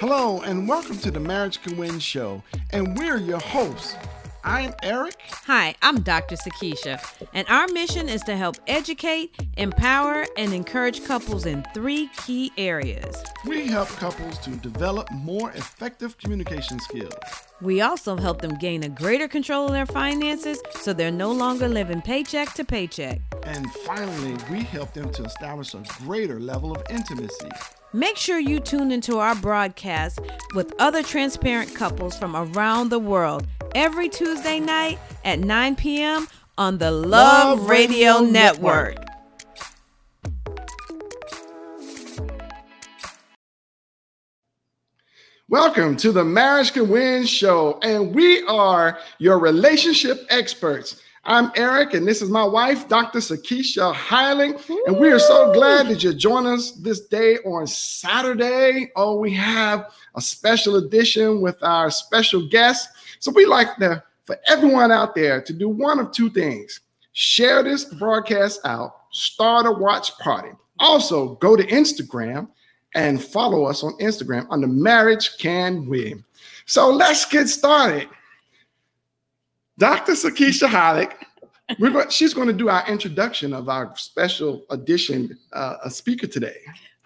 Hello, and welcome to the Marriage Can Win show. And we're your hosts. I'm Eric. Hi, I'm Dr. Sakisha, and our mission is to help educate, empower, and encourage couples in three key areas. We help couples to develop more effective communication skills. We also help them gain a greater control of their finances so they're no longer living paycheck to paycheck. And finally, we help them to establish a greater level of intimacy. Make sure you tune into our broadcast with other transparent couples from around the world every Tuesday night at 9 p.m. on the Love, Love Radio, Radio, Network. Network. Welcome to the Marriage Can Win show, and we are your relationship experts. I'm Eric, and this is my wife, Dr. Sakisha Hiling. And we are so glad that you join us this day on Saturday. Oh, we have a special edition with our special guest. So we like for everyone out there to do one of two things share this broadcast out, start a watch party. Also, go to Instagram and follow us on Instagram under Marriage Can Win. So let's get started. Dr. Sakisha Hollick. We're going, she's going to do our introduction of our special edition uh, a speaker today.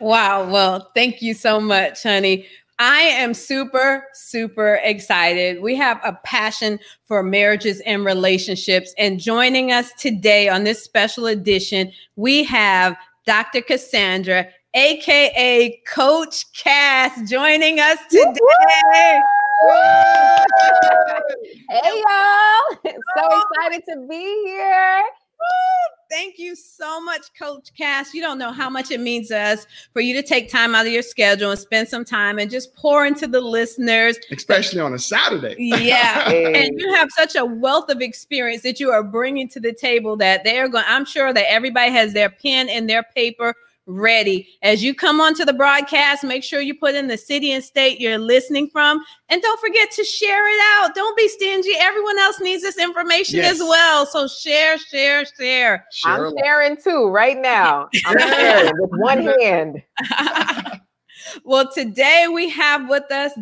Wow. Well, thank you so much, honey. I am super, super excited. We have a passion for marriages and relationships. And joining us today on this special edition, we have Dr. Cassandra, AKA Coach Cass, joining us today hey y'all. So excited to be here. Thank you so much, Coach Cass. You don't know how much it means to us for you to take time out of your schedule and spend some time and just pour into the listeners, especially on a Saturday. Yeah, and you have such a wealth of experience that you are bringing to the table that they are going. I'm sure that everybody has their pen and their paper ready. As you come onto the broadcast, make sure you put in the city and state you're listening from. And don't forget to share it out. Don't be stingy. Everyone else needs this information yes. as well. So share, share, share. share I'm sharing too right now. I'm sharing with one hand. well, today we have with us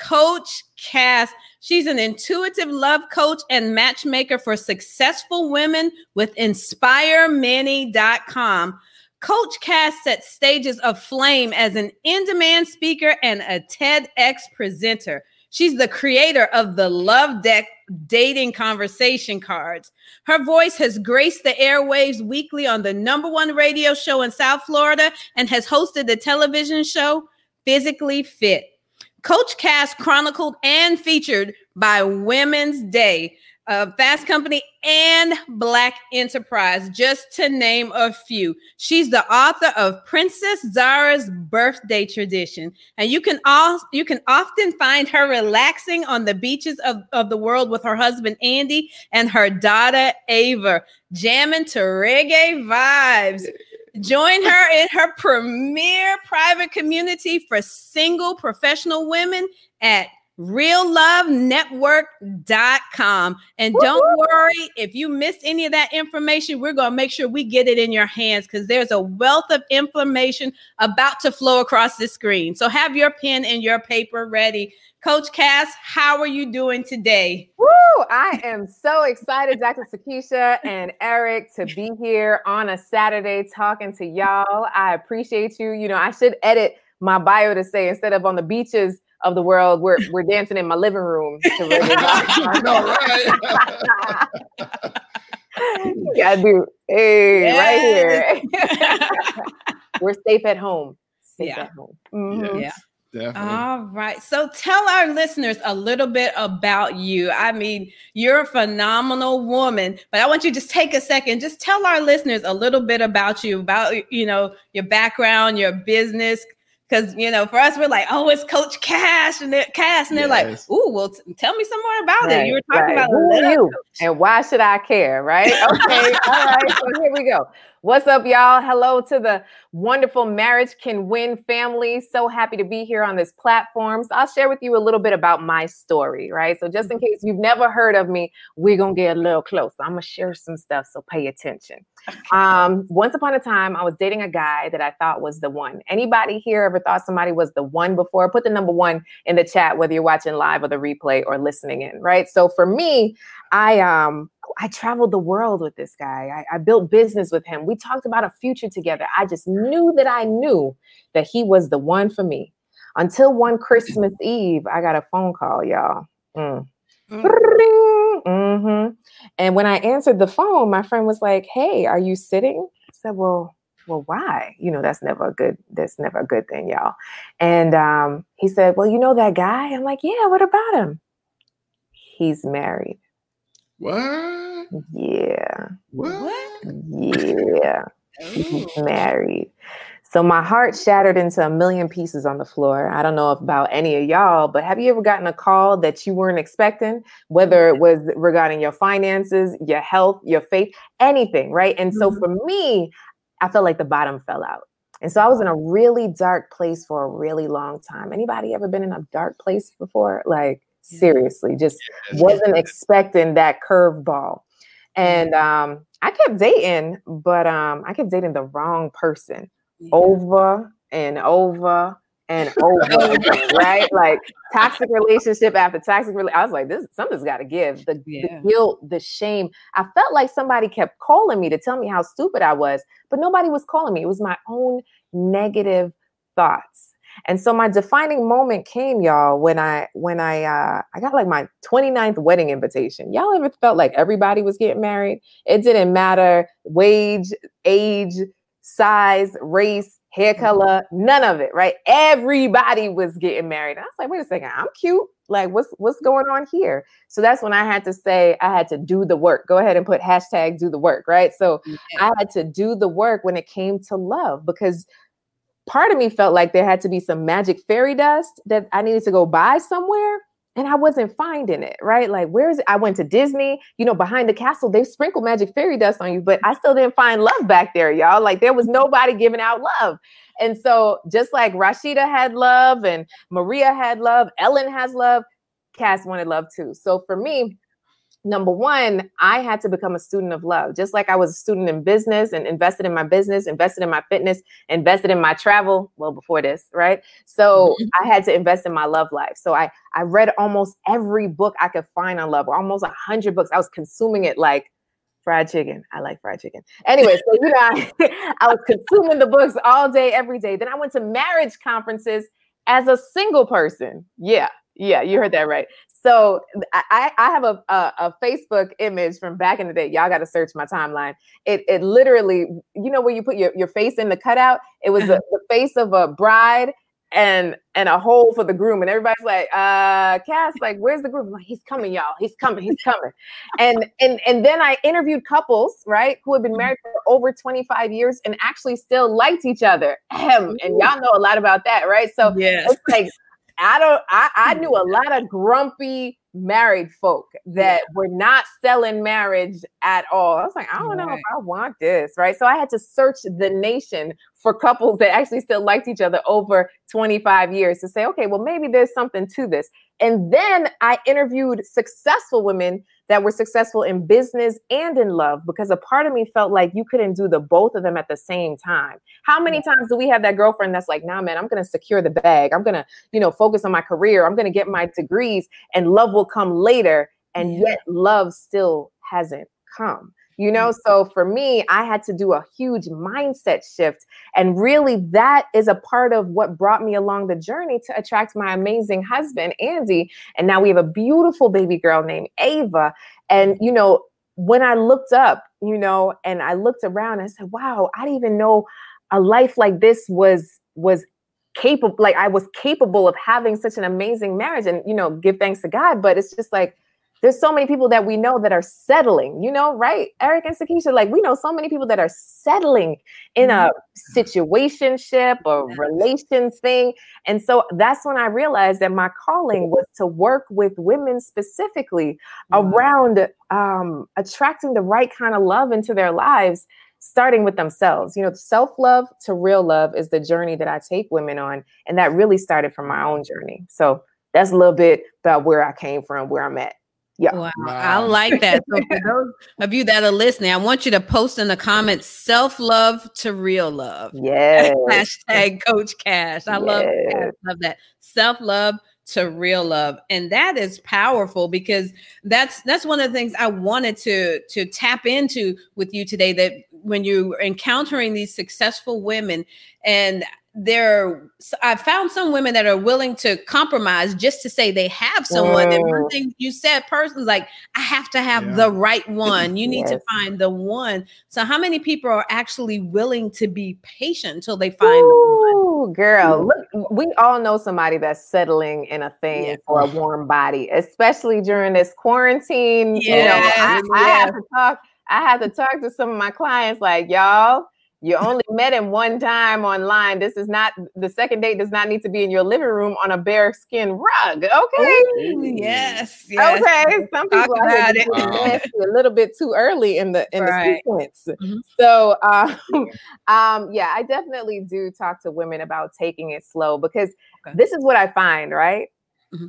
Coach Cass. She's an intuitive love coach and matchmaker for successful women with InspireMany.com. Coach Cass sets stages of flame as an in demand speaker and a TEDx presenter. She's the creator of the Love Deck dating conversation cards. Her voice has graced the airwaves weekly on the number one radio show in South Florida and has hosted the television show Physically Fit. Coach Cass chronicled and featured by Women's Day uh, Fast Company, and Black Enterprise, just to name a few. She's the author of Princess Zara's Birthday Tradition, and you can all you can often find her relaxing on the beaches of, of the world with her husband Andy and her daughter Ava, jamming to reggae vibes. Join her in her premier private community for single professional women at reallovenetwork.com. And don't worry if you miss any of that information, we're going to make sure we get it in your hands because there's a wealth of information about to flow across the screen. So have your pen and your paper ready. Coach Cass, how are you doing today? Woo! I am so excited, Dr. Sakisha and Eric, to be here on a Saturday talking to y'all. I appreciate you. You know, I should edit my bio to say instead of on the beaches of the world. We're we're dancing in my living room. To I know, right? yeah, do. Hey, yes. right here. we're safe at home. Safe yeah. at home. Mm-hmm. Yeah. Definitely. All right. So tell our listeners a little bit about you. I mean, you're a phenomenal woman, but I want you to just take a second, just tell our listeners a little bit about you, about you know, your background, your business, because you know, for us, we're like, oh, it's Coach Cass and they're Cass, and they're yes. like, oh, well, t- tell me some more about right, it. You were talking right. about who you and why should I care, right? Okay, all right. So here we go. What's up, y'all? Hello to the wonderful Marriage Can Win family. So happy to be here on this platform. So I'll share with you a little bit about my story, right? So just in mm-hmm. case you've never heard of me, we're gonna get a little close. I'm gonna share some stuff, so pay attention. Um, once upon a time, I was dating a guy that I thought was the one. Anybody here ever thought somebody was the one before? Put the number one in the chat, whether you're watching live or the replay or listening in, right? So for me, I um I traveled the world with this guy. I, I, built business with him. We talked about a future together. I just knew that I knew that he was the one for me. Until one Christmas Eve, I got a phone call, y'all. Mm. Mm. Mm-hmm. And when I answered the phone, my friend was like, "Hey, are you sitting?" I said, "Well, well, why? You know, that's never a good. That's never a good thing, y'all." And um, he said, "Well, you know that guy?" I'm like, "Yeah. What about him?" He's married. What? Yeah. What? Yeah. He's married. So my heart shattered into a million pieces on the floor. I don't know about any of y'all, but have you ever gotten a call that you weren't expecting, whether it was regarding your finances, your health, your faith, anything, right? And so mm-hmm. for me, I felt like the bottom fell out. And so I was in a really dark place for a really long time. Anybody ever been in a dark place before? Like Seriously, just wasn't expecting that curveball. And um, I kept dating, but um, I kept dating the wrong person over and over and over, right? Like toxic relationship after toxic relationship. I was like, this something's got to give. The, yeah. the, guilt, the shame. I felt like somebody kept calling me to tell me how stupid I was, but nobody was calling me. It was my own negative thoughts. And so my defining moment came, y'all, when I when I uh I got like my 29th wedding invitation. Y'all ever felt like everybody was getting married? It didn't matter wage, age, size, race, hair mm-hmm. color, none of it, right? Everybody was getting married. I was like, wait a second, I'm cute. Like, what's what's going on here? So that's when I had to say I had to do the work. Go ahead and put hashtag do the work, right? So yeah. I had to do the work when it came to love because part of me felt like there had to be some magic fairy dust that I needed to go buy somewhere. And I wasn't finding it, right? Like, where is it? I went to Disney, you know, behind the castle, they sprinkled magic fairy dust on you, but I still didn't find love back there, y'all. Like, there was nobody giving out love. And so, just like Rashida had love and Maria had love, Ellen has love, Cass wanted love too. So, for me, number one, I had to become a student of love, just like I was a student in business and invested in my business, invested in my fitness, invested in my travel. Well, before this, right? So mm-hmm. I had to invest in my love life. So I I read almost every book I could find on love, almost a hundred books. I was consuming it like fried chicken. I like fried chicken. Anyway, so you know, I, I was consuming the books all day, every day. Then I went to marriage conferences as a single person. Yeah, yeah, you heard that right. So I, I have a, a, a Facebook image from back in the day. Y'all got to search my timeline. It it literally, you know, where you put your, your face in the cutout. It was uh-huh. the face of a bride and and a hole for the groom, and everybody's like, uh, Cass, like, where's the groom? I'm like, he's coming, y'all. He's coming. He's coming. and and and then I interviewed couples, right, who had been married for over 25 years and actually still liked each other. and y'all know a lot about that, right? So yes. it's like I don't I, I hmm. knew a lot of grumpy married folk that were not selling marriage at all. I was like, I don't right. know if I want this, right? So I had to search the nation for couples that actually still liked each other over 25 years to say, okay, well, maybe there's something to this. And then I interviewed successful women that were successful in business and in love because a part of me felt like you couldn't do the both of them at the same time. How many times do we have that girlfriend that's like, nah, man, I'm going to secure the bag. I'm going to, you know, focus on my career. I'm going to get my degrees and love will come later. And yet love still hasn't come you know mm. so for me i had to do a huge mindset shift and really that is a part of what brought me along the journey to attract my amazing husband andy and now we have a beautiful baby girl named ava and you know when i looked up you know and i looked around i said wow i didn't even know a life like this was was capable like i was capable of having such an amazing marriage and you know give thanks to god but it's just like there's so many people that we know that are settling, you know, right? Eric and Sakisha, like we know so many people that are settling in a situationship or relations thing. And so that's when I realized that my calling was to work with women specifically around um, attracting the right kind of love into their lives starting with themselves. You know, self love to real love is the journey that I take women on. And that really started from my own journey. So that's a little bit about where I came from, where I'm at. Yeah. Wow. wow. I like that. So for those of you that are listening, I want you to post in the comments self-love to real love. Yeah. Hashtag Coach Cass. I yes. love that. love that. Self-love to real love and that is powerful because that's that's one of the things i wanted to to tap into with you today that when you're encountering these successful women and there I've found some women that are willing to compromise just to say they have someone. Mm. And one thing you said, persons like, I have to have yeah. the right one. You need yes. to find the one. So how many people are actually willing to be patient until they find Ooh, the one? Girl, look, we all know somebody that's settling in a thing yeah. for a warm body, especially during this quarantine. Yeah. You know, I, I have to talk, I have to talk to some of my clients like, y'all you only met him one time online. This is not the second date does not need to be in your living room on a bear skin rug. Okay. Ooh, yes, yes. Okay. Some people are a little bit too early in the in right. the sequence. Mm-hmm. So um, um, yeah, I definitely do talk to women about taking it slow because okay. this is what I find, right? Mm-hmm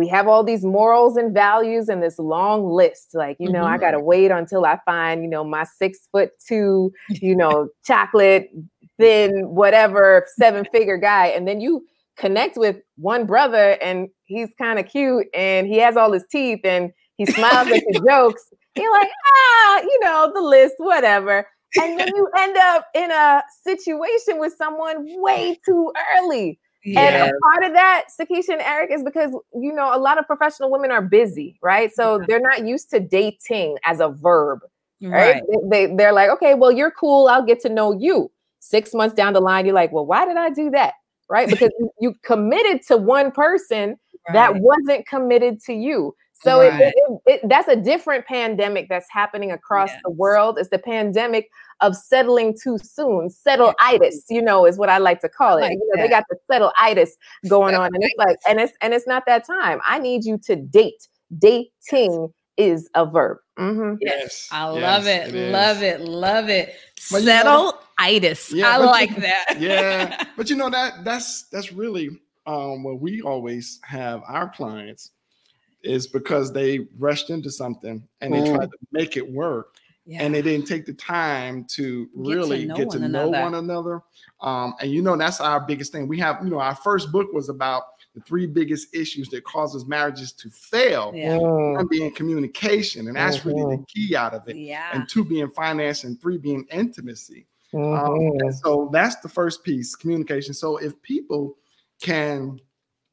we have all these morals and values and this long list. Like, you know, mm-hmm. I got to wait until I find, you know, my six foot two, you know, chocolate, thin, whatever, seven figure guy. And then you connect with one brother and he's kind of cute and he has all his teeth and he smiles at your jokes. You're like, ah, you know, the list, whatever. And then you end up in a situation with someone way too early. Yeah. And part of that, Sakisha and Eric, is because you know a lot of professional women are busy, right? So yeah. they're not used to dating as a verb, right? right. They, they they're like, okay, well, you're cool. I'll get to know you. Six months down the line, you're like, well, why did I do that? Right? Because you committed to one person right. that wasn't committed to you. So right. it, it, it, that's a different pandemic that's happening across yes. the world. It's the pandemic of settling too soon. Settle-itis, you know, is what I like to call it. Like you know, they got the settle-itis going on, and it's like, and it's and it's not that time. I need you to date. Dating is a verb. Mm-hmm. Yes, I yes, love it, it love it, love it. Settle-itis. Yeah, I like you, that. yeah, but you know that that's that's really um, what we always have our clients is because they rushed into something and they tried mm. to make it work. Yeah. And they didn't take the time to get really to get to know one another. Um, and you know, that's our biggest thing. We have, you know, our first book was about the three biggest issues that causes marriages to fail. Yeah. One being communication, and that's mm-hmm. really the key out of it. Yeah. And two being finance, and three being intimacy. Mm-hmm. Um, so that's the first piece, communication. So if people can,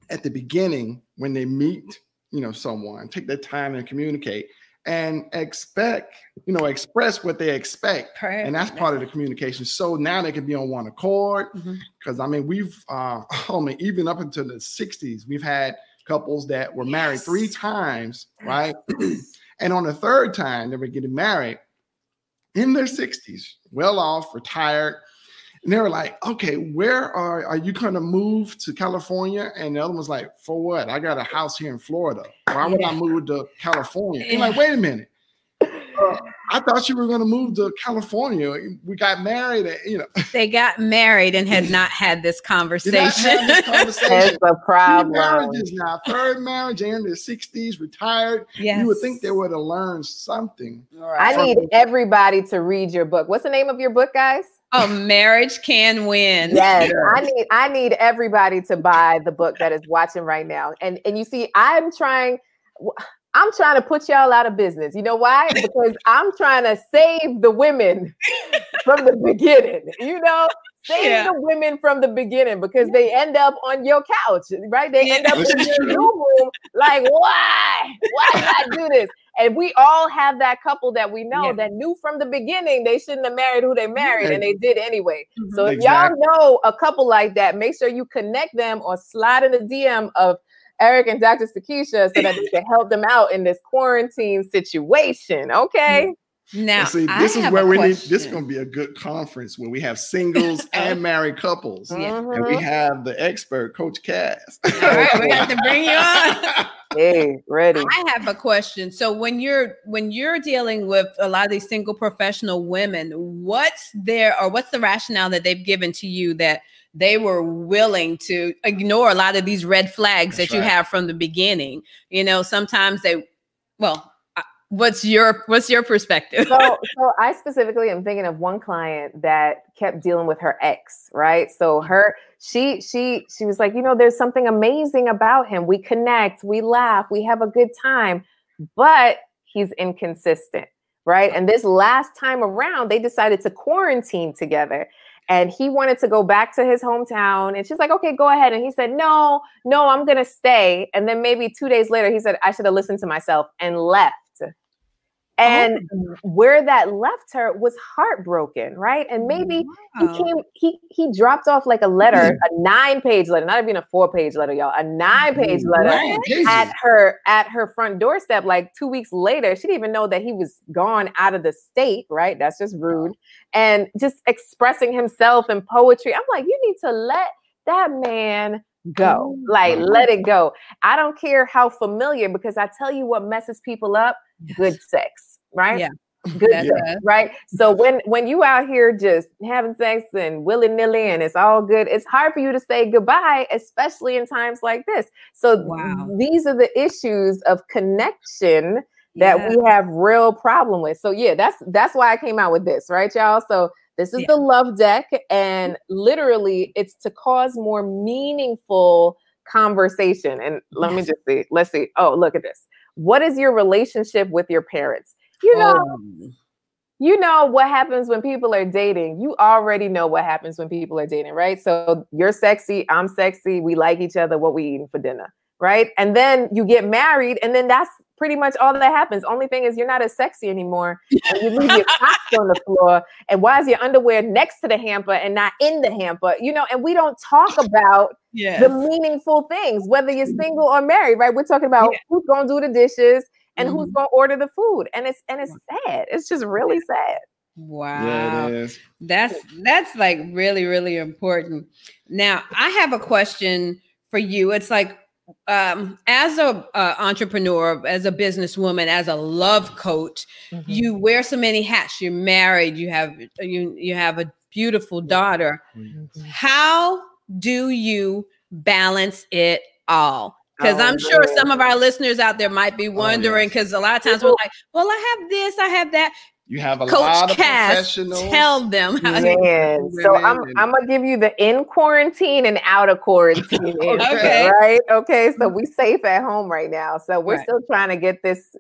at the beginning, when they meet you know someone take their time and communicate and expect you know express what they expect. And that's part of the communication. So now they can be on one accord because mm-hmm. i mean we've uh i mean even up into the 60s we've had couples that were yes. married three times right? And on the third time they were getting married in their 60s well off retired and they were like, okay, where are, are you going to move to California? And the other one's like, for what? I got a house here in Florida. Why would I move to California? And like, wait a minute. Uh, I thought you were going to move to California. We got married. And, you know, they got married and had not had this conversation. This conversation. That's a problem. Two marriages now, third marriage in their sixties, retired. Yes. You would think they would have learned something. Right. I need everybody to read your book. What's the name of your book, guys? Oh, marriage can win. Yes, I need I need everybody to buy the book that is watching right now. And and you see, I'm trying. I'm trying to put y'all out of business. You know why? Because I'm trying to save the women from the beginning. You know, save yeah. the women from the beginning because they end up on your couch, right? They end up in your room like, why? Why did I do this? And we all have that couple that we know yeah. that knew from the beginning they shouldn't have married who they married, and they did anyway. Mm-hmm. So if exactly. y'all know a couple like that, make sure you connect them or slide in the DM of Eric and Dr. Sakisha so that they can help them out in this quarantine situation. Okay. Now, see, I this is have where a we need. This is going to be a good conference where we have singles oh. and married couples, Yeah. and we have the expert, Coach Cass. All right, we have to bring you on. Hey, ready. I have a question. So when you're when you're dealing with a lot of these single professional women, what's their or what's the rationale that they've given to you that they were willing to ignore a lot of these red flags That's that you right. have from the beginning? You know, sometimes they well, what's your what's your perspective? so, so I specifically am thinking of one client that kept dealing with her ex, right? So mm-hmm. her, she, she, she was like, you know, there's something amazing about him. We connect, we laugh, we have a good time, but he's inconsistent, right? And this last time around, they decided to quarantine together. And he wanted to go back to his hometown. And she's like, okay, go ahead. And he said, no, no, I'm going to stay. And then maybe two days later, he said, I should have listened to myself and left. And where that left her was heartbroken, right? And maybe Wow. he came, he he dropped off like a letter, a nine-page letter, not even a four-page letter, y'all, a nine-page letter pages. at her at her front doorstep. Like two weeks later, she didn't even know that he was gone out of the state, right? That's just rude. And just expressing himself in poetry. I'm like, you need to let that man go. Mm. Like, let it go. I don't care how familiar, because I tell you what messes people up good sex, right? Yeah. Good sex, right? So when when you out here just having sex and willy nilly and it's all good, it's hard for you to say goodbye, especially in times like this. So Wow. these are the issues of connection that Yeah. we have real problem with. So yeah, that's that's why I came out with this, right, y'all? So this is Yeah. the love deck, and literally, it's to cause more meaningful conversation. And let me just see. Let's see. Oh, look at this. What is your relationship with your parents? You know, Oh. you know what happens when people are dating. You already know what happens when people are dating, right? So you're sexy, I'm sexy, we like each other, what we eating for dinner, right? And then you get married, and then that's pretty much all that happens. Only thing is you're not as sexy anymore. And you leave your socks on the floor. And why is your underwear next to the hamper and not in the hamper? You know, and we don't talk about Yes. the meaningful things, whether you're single or married, right? We're talking about Yeah. who's gonna do the dishes and who's Mhm. gonna order the food. And it's and it's sad. It's just really sad. Wow. Yeah. That's that's like really really important. Now, I have a question for you. It's like um as a uh, entrepreneur, as a businesswoman, as a love coach, Mm-hmm. you wear so many hats. You're married, you have you you have a beautiful daughter. Mm-hmm. How do you balance it all? Because Oh, I'm sure man. some of our listeners out there might be wondering. yes. Because a lot of times we're like, "Well, I have this, I have that." You have a lot Coach of Cass, professionals. tell them how to Man, so I'm I'm gonna give you the in quarantine and out of quarantine, answer, Okay. right? Okay, so we're mm-hmm. safe at home right now. So we're Right. still trying to get this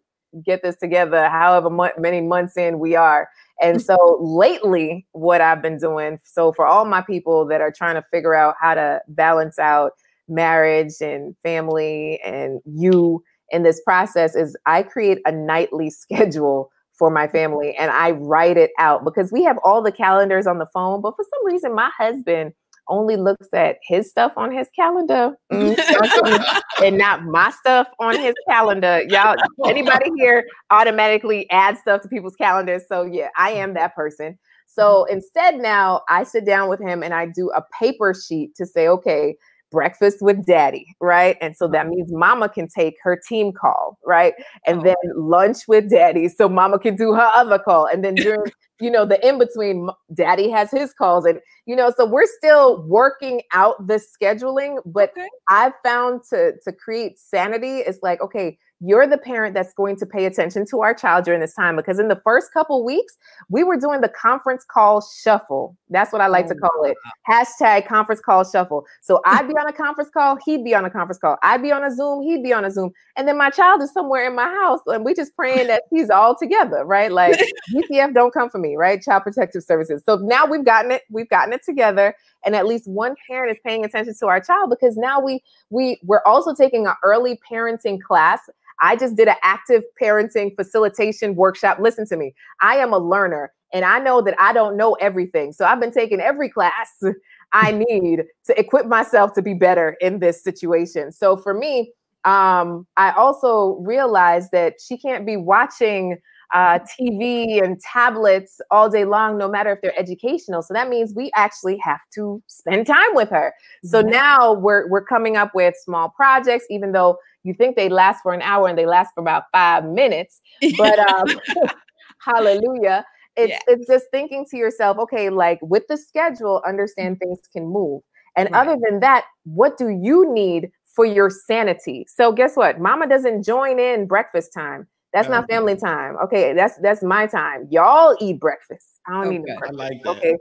get this together. However mon- many months in we are, and so mm-hmm. lately, what I've been doing. So for all my people that are trying to figure out how to balance out marriage and family and you in this process, is I create a nightly schedule for my family and I write it out because we have all the calendars on the phone, but for some reason my husband only looks at his stuff on his calendar mm, don't tell me, and not my stuff on his calendar. Y'all, anybody here automatically adds stuff to people's calendars. So yeah, I am that person. So instead now I sit down with him and I do a paper sheet to say, okay, breakfast with daddy, right? And so that means mama can take her team call, right? And then lunch with daddy so mama can do her other call. And then during, you know, the in between, daddy has his calls. And, you know, so we're still working out the scheduling, but Okay. I've found to to create sanity is like, okay, you're the parent that's going to pay attention to our child during this time because in the first couple weeks we were doing the conference call shuffle. That's what I like to Oh, call it. Hashtag conference call shuffle. So I'd be on a conference call, he'd be on a conference call. I'd be on a Zoom, he'd be on a Zoom. And then my child is somewhere in my house and we just praying that he's all together, right? Like DCF don't come for me, right? Child Protective Services. So now we've gotten it, we've gotten it together and at least one parent is paying attention to our child because now we we we're also taking an early parenting class. I just did an active parenting facilitation workshop. Listen to me. I am a learner and i know that i don't know everything. So i've been taking every class i need to equip myself to be better in this situation. So for me um i also realized that she can't be watching uh, TV and tablets all day long, no matter if they're educational. So that means we actually have to spend time with her. So mm-hmm. now we're we're coming up with small projects, even though you think they last for an hour and they last for about five minutes. But um, hallelujah. It's, yes. it's just thinking to yourself, okay, like with the schedule, understand mm-hmm. things can move. And right. other than that, what do you need for your sanity? So guess what? Mama doesn't join in breakfast time. That's not family time. Okay, that's that's my time. Y'all eat breakfast. I don't okay, breakfast. Like okay,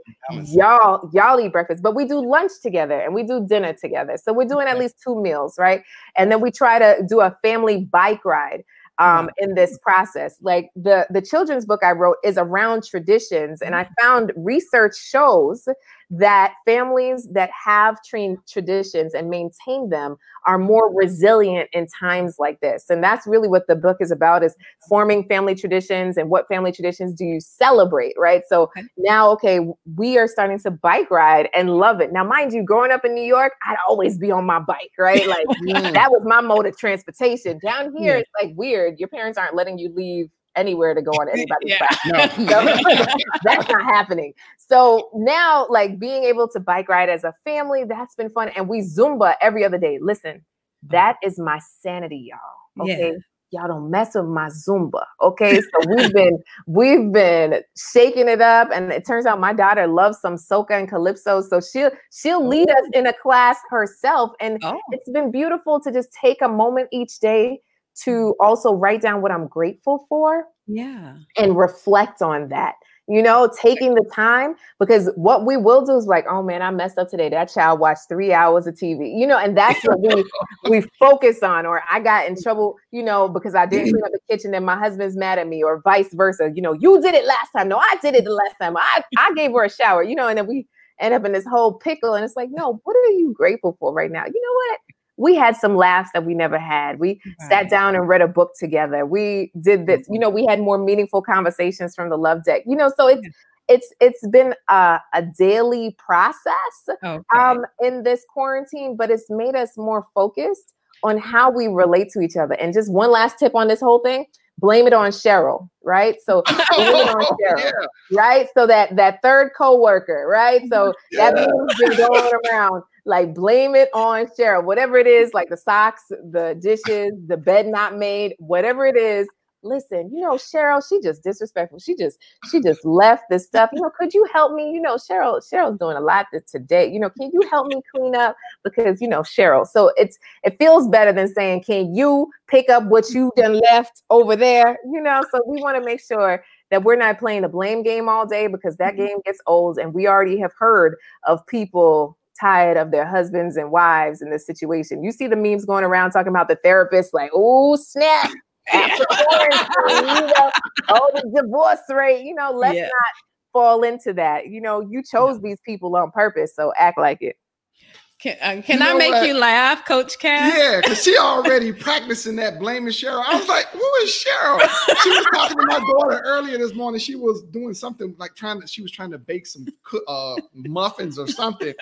y'all y'all eat breakfast, but we do lunch together and we do dinner together. So we're doing okay. at least two meals, right? And then we try to do a family bike ride um, in this process. Like the the children's book I wrote is around traditions, and I mm. found research shows that families that have trained traditions and maintain them are more resilient in times like this. And that's really what the book is about is forming family traditions and what family traditions do you celebrate right? So okay. now okay we are starting to bike ride and love it. Now mind you growing up in new york i'd always be on my bike right? Like that was my mode of transportation. Down here yeah. it's like weird. Your parents aren't letting you leave anywhere to go on anybody's yeah. back. No, that's not happening. So now, like being able to bike ride as a family, that's been fun. And we Zumba every other day. Listen, mm. that is my sanity, y'all. Okay. Yeah y'all don't mess with my zumba okay so we've been we've been shaking it up and it turns out my daughter loves some soca and calypso so she'll she'll lead us oh. in a class herself and oh. it's been beautiful to just take a moment each day to also write down what I'm grateful for. Yeah. And reflect on that. You know, taking the time because what we will do is like, oh man, I messed up today. That child watched three hours of TV, you know, and that's what we we focus on. Or I got in trouble, you know, because I didn't clean up the kitchen and my husband's mad at me, or vice versa. You know, you did it last time. No, I did it the last time. I, I gave her a shower, you know, and then we end up in this whole pickle. And it's like, no, what are you grateful for right now? You know what? We had some laughs that we never had. We right. sat down and read a book together. We did this, you know, we had more meaningful conversations from the love deck. You know, so it's it's it's been a, a daily process okay. um, in this quarantine, but it's made us more focused on how we relate to each other. And just one last tip on this whole thing: blame it on Cheryl, right? So blame it on Cheryl, yeah. right? So that that third coworker, right? So yeah. that means been going around like blame it on Cheryl, whatever it is, like the socks, the dishes, the bed not made, whatever it is. Listen, you know, Cheryl, she just disrespectful. She just, she just left this stuff. You know, could you help me? You know, Cheryl, Cheryl's doing a lot today. You know, can you help me clean up? Because you know, Cheryl. So it's it feels better than saying, Can you pick up what you done left over there? You know, so we want to make sure that we're not playing the blame game all day because that mm-hmm. game gets old and we already have heard of people tired of their husbands and wives in this situation. You see the memes going around talking about the therapist, like, oh, snap. After you know, oh, the divorce rate, you know, let's yeah. not fall into that. You know, you chose these people on purpose, so act like it. Can, uh, can I make what? you laugh, Coach Cass? Yeah, because she already practicing that blaming Cheryl. I was like, who is Cheryl? She was talking to my daughter earlier this morning. She was doing something like trying to, she was trying to bake some uh, muffins or something.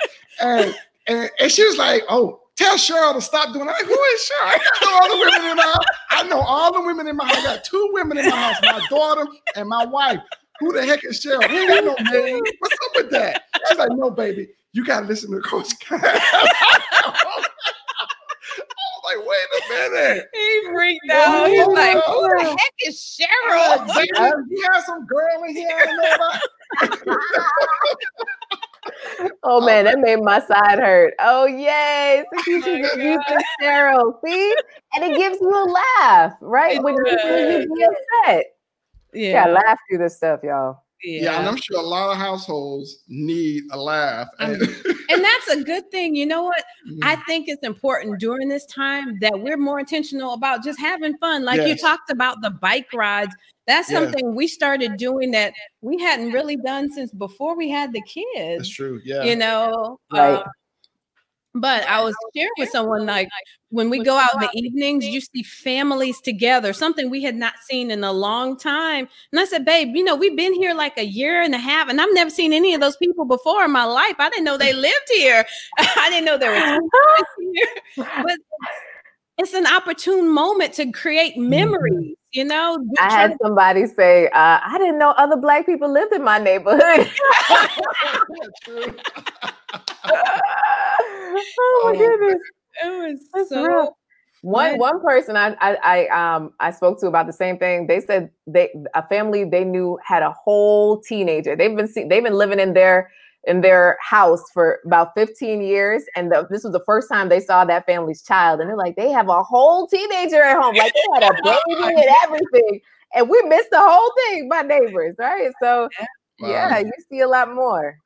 And, and, and she was like, oh, tell Cheryl to stop doing that. Like, who is Cheryl? I know all the women in my house. I know all the women in my house. I got two women in my house, my daughter and my wife. Who the heck is Cheryl? We ain't got no name. What's up with that? She's like, no, baby you gotta listen to Coach Cass. I was like, wait a minute. He freaked out. He's like, who the heck is Cheryl? Uh, like, you have some girl in here I oh man, that made my side hurt. Oh yay! Oh, so you can oh use Cheryl, see, and it gives you a laugh, right? When you, when you be upset, yeah, laugh through this stuff, y'all. Yeah. yeah. and I'm sure a lot of households need a laugh. And, and that's a good thing. You know what? Mm-hmm. I think it's important during this time that we're more intentional about just having fun. Like yes. you talked about the bike rides. That's yeah. something we started doing that we hadn't really done since before we had the kids. That's true. Yeah. You know, right. Uh, but I was sharing with someone like when we go out in the evenings, you see families together, something we had not seen in a long time. And I said, babe, you know, we've been here like a year and a half, and I've never seen any of those people before in my life. I didn't know they lived here. I didn't know they were here. But it's an opportune moment to create mm-hmm. memories. You know, I had somebody say, uh, "I didn't know other black people lived in my neighborhood." oh my goodness, it was so real. One one person I, I I um I spoke to about the same thing. They said they a family they knew had a whole teenager. They've been see, they've been living in their in their house for about 15 years, and the, this was the first time they saw that family's child. And they're like, they have a whole teenager at home, like they had a baby and everything, and we missed the whole thing. My neighbors, right? So wow. yeah, you see a lot more.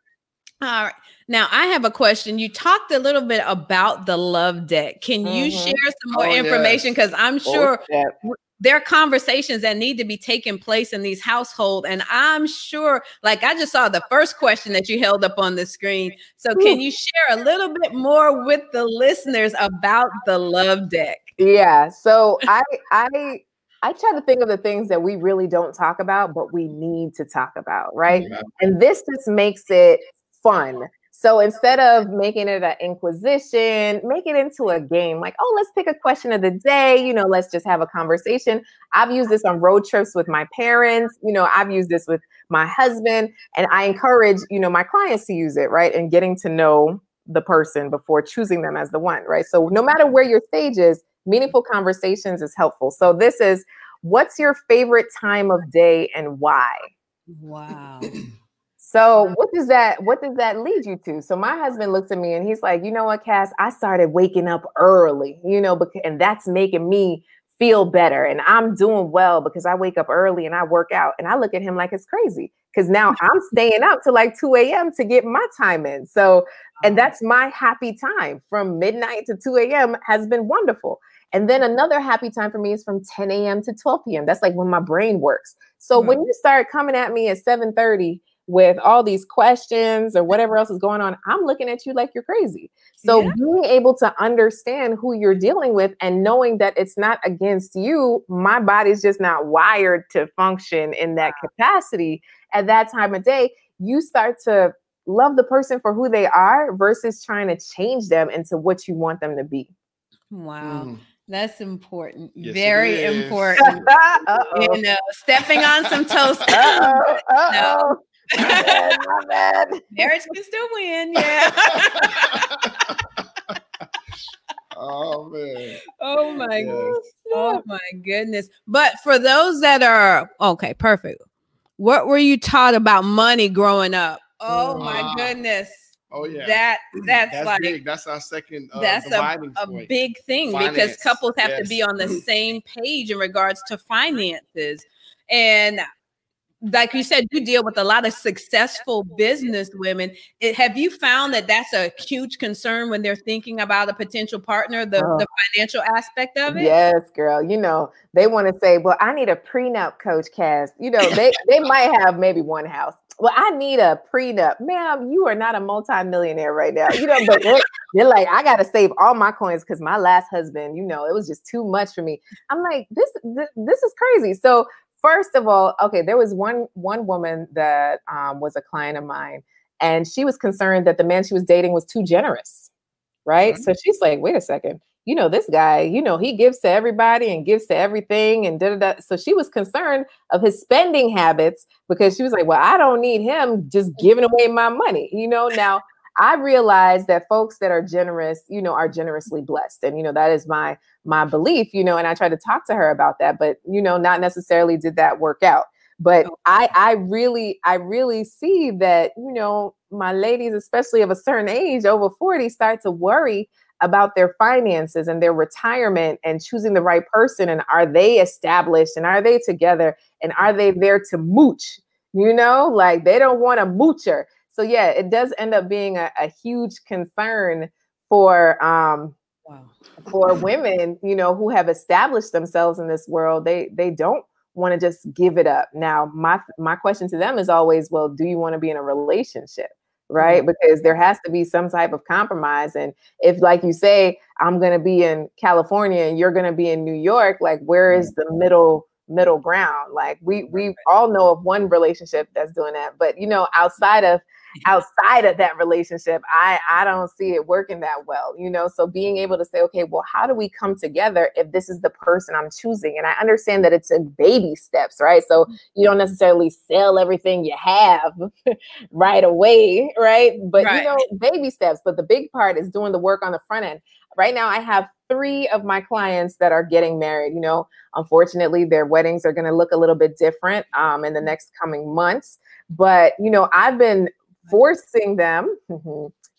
All right. Now I have a question. You talked a little bit about the love deck. Can mm-hmm. you share some more oh, information? Because yes. I'm sure oh, there are conversations that need to be taking place in these households. And I'm sure, like I just saw the first question that you held up on the screen. So can you share a little bit more with the listeners about the love deck? Yeah. So I I I try to think of the things that we really don't talk about, but we need to talk about, right? Mm-hmm. And this just makes it fun so instead of making it an inquisition, make it into a game. Like, oh, let's pick a question of the day. You know, let's just have a conversation. I've used this on road trips with my parents. You know, I've used this with my husband, and I encourage you know my clients to use it, right? And getting to know the person before choosing them as the one, right? So no matter where your stage is, meaningful conversations is helpful. So this is what's your favorite time of day and why? Wow. So mm-hmm. what does that what does that lead you to? So my husband looks at me and he's like, you know what, Cass, I started waking up early, you know, and that's making me feel better. And I'm doing well because I wake up early and I work out. And I look at him like it's crazy because now I'm staying up to like 2 a.m. to get my time in. So, and uh-huh. that's my happy time from midnight to 2 a.m. has been wonderful. And then another happy time for me is from 10 a.m. to 12 p.m. That's like when my brain works. So when mm-hmm. you start coming at me at 7 30, with all these questions or whatever else is going on, I'm looking at you like you're crazy. So yeah. being able to understand who you're dealing with and knowing that it's not against you, my body's just not wired to function in that capacity at that time of day, you start to love the person for who they are versus trying to change them into what you want them to be. Wow. Mm. That's important. Yes, Very important. you know, stepping on some toast. Uh-oh, uh-oh. No, my bad, my bad. Marriage can still win. Yeah. oh man. Oh my yes. goodness. Oh my goodness. But for those that are okay, perfect. What were you taught about money growing up? Oh my ah. goodness. Oh yeah, that that's, that's like big. that's our second. Uh, that's a, a big thing Finance. because couples have yes. to be on the same page in regards to finances. And like you said, you deal with a lot of successful business women. It, have you found that that's a huge concern when they're thinking about a potential partner, the, oh. the financial aspect of it? Yes, girl. You know, they want to say, well, I need a prenup, Coach Cass. You know, they, they might have maybe one house. Well, I need a prenup. Ma'am, you are not a multimillionaire right now. You know, but they're, they're like, I got to save all my coins because my last husband, you know, it was just too much for me. I'm like, this, this, this is crazy. So First of all, okay, there was one one woman that um, was a client of mine, and she was concerned that the man she was dating was too generous, right? Mm-hmm. So she's like, wait a second, you know, this guy, you know, he gives to everybody and gives to everything and da da da. So she was concerned of his spending habits because she was like, well, I don't need him just giving away my money, you know. Now I realize that folks that are generous, you know, are generously blessed. And, you know, that is my my belief, you know, and I tried to talk to her about that, but you know, not necessarily did that work out. But I I really, I really see that, you know, my ladies, especially of a certain age, over 40, start to worry about their finances and their retirement and choosing the right person and are they established and are they together and are they there to mooch you know? Like they don't want a moocher. So yeah, it does end up being a, a huge concern for um wow. for women, you know, who have established themselves in this world. They they don't want to just give it up. Now, my my question to them is always, well, do you want to be in a relationship? Right? Mm-hmm. Because there has to be some type of compromise. And if, like you say, I'm gonna be in California and you're gonna be in New York, like where is the middle middle ground? Like we we all know of one relationship that's doing that. But you know, outside of outside of that relationship, I I don't see it working that well, you know. So being able to say, okay, well, how do we come together if this is the person I'm choosing? And I understand that it's in baby steps, right? So you don't necessarily sell everything you have right away, right? But right. you know, baby steps. But the big part is doing the work on the front end. Right now, I have three of my clients that are getting married. You know, unfortunately, their weddings are going to look a little bit different um, in the next coming months. But you know, I've been forcing them,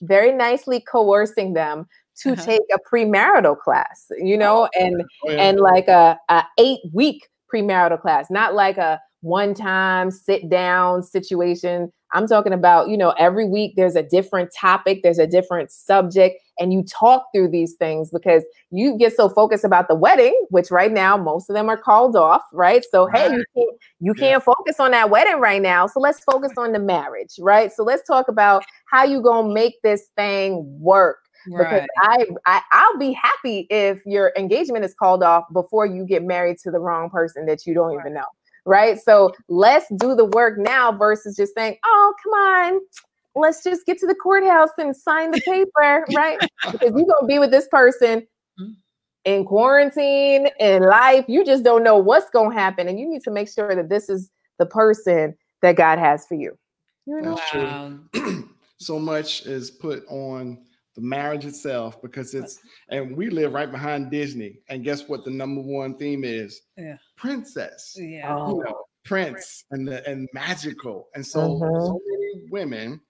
very nicely coercing them to uh-huh. take a premarital class. You know, oh, and oh, yeah. and like a, a eight week premarital class, not like a one time sit down situation. I'm talking about, you know, every week there's a different topic, there's a different subject, and you talk through these things because you get so focused about the wedding, which right now most of them are called off, right? So hey, you can't you can't focus on that wedding right now. So let's focus on the marriage, right? So let's talk about how you gonna make this thing work. Right. Because I, I I'll be happy if your engagement is called off before you get married to the wrong person that you don't right. even know right? So let's do the work now versus just saying, oh, come on, let's just get to the courthouse and sign the paper, right? Because you're going to be with this person mm-hmm. in quarantine, in life. You just don't know what's going to happen. And you need to make sure that this is the person that God has for you. you know? That's true. so much is put on the marriage itself because it's and we live right behind Disney. And guess what the number one theme is? Yeah. Princess. Yeah. You know, prince and the and magical. And so mm-hmm. so many women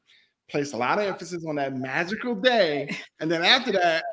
place a lot of emphasis on that magical day. And then after that,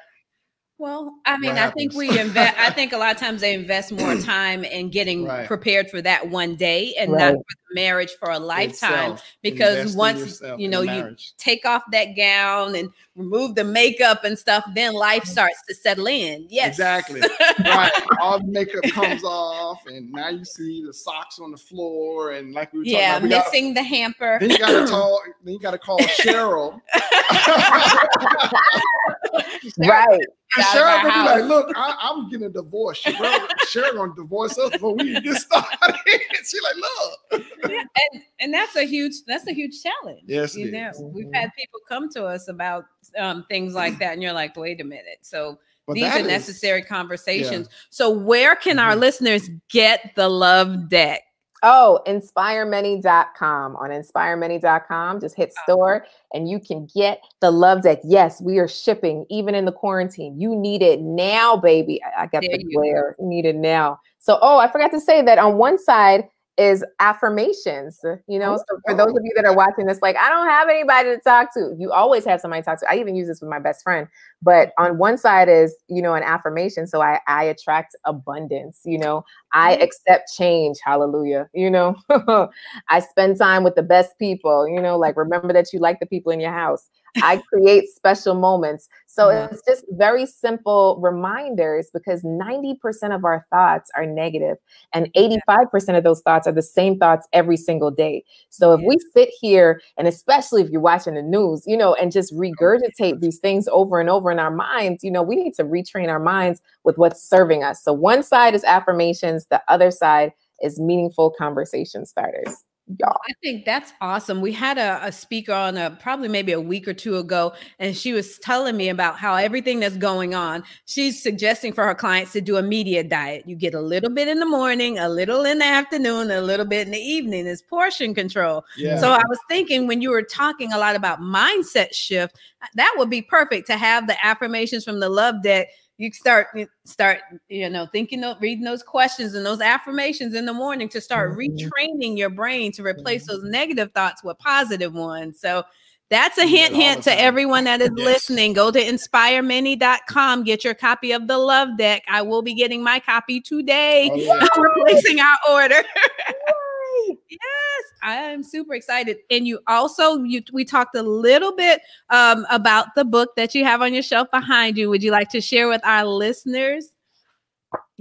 well, I mean, I think we invest. I think a lot of times they invest more time in getting right. prepared for that one day and right. not for the marriage for a lifetime. Itself, because once you know you take off that gown and remove the makeup and stuff, then life starts to settle in. Yes, exactly. right, all the makeup comes off, and now you see the socks on the floor, and like we were yeah, about, we missing gotta, the hamper. Then you got to call. Then you got to call Cheryl. right. And Cheryl gonna be like, look, I, am getting a divorce. Cheryl, Cheryl gonna divorce us before we get started. she like, look. Yeah, and, and that's a huge that's a huge challenge. Yes, you know, is. we've had people come to us about um, things like that, and you're like, wait a minute. So but these are is, necessary conversations. Yeah. So where can mm-hmm. our listeners get the love deck? Oh, inspiremany.com. On inspiremany.com, just hit oh, store and you can get the love deck. Yes, we are shipping even in the quarantine. You need it now, baby. I, I got there the glare. You need it now. So, oh, I forgot to say that on one side, is affirmations. You know, so for those of you that are watching this, like, I don't have anybody to talk to. You always have somebody to talk to. I even use this with my best friend. But on one side is, you know, an affirmation. So I, I attract abundance, you know, I mm-hmm. accept change. Hallelujah. You know, I spend time with the best people, you know, like remember that you like the people in your house. I create special moments. So mm-hmm. it's just very simple reminders because 90% of our thoughts are negative and 85% of those thoughts are the same thoughts every single day. So if we sit here and especially if you're watching the news, you know, and just regurgitate these things over and over in our minds, you know, we need to retrain our minds with what's serving us. So one side is affirmations, the other side is meaningful conversation starters y'all. I think that's awesome. We had a, a, speaker on a probably maybe a week or two ago, and she was telling me about how everything that's going on. She's suggesting for her clients to do a media diet. You get a little bit in the morning, a little in the afternoon, a little bit in the evening. It's portion control. Yeah. So I was thinking when you were talking a lot about mindset shift, that would be perfect to have the affirmations from the love deck you start start you know thinking of reading those questions and those affirmations in the morning to start mm-hmm. retraining your brain to replace mm-hmm. those negative thoughts with positive ones so that's a hint hint to everyone that is yes. listening go to inspiremany.com get your copy of the love deck i will be getting my copy today oh, yeah. replacing our order Yes, I am super excited. And you also you we talked a little bit um, about the book that you have on your shelf behind you. Would you like to share with our listeners?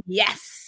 Yes.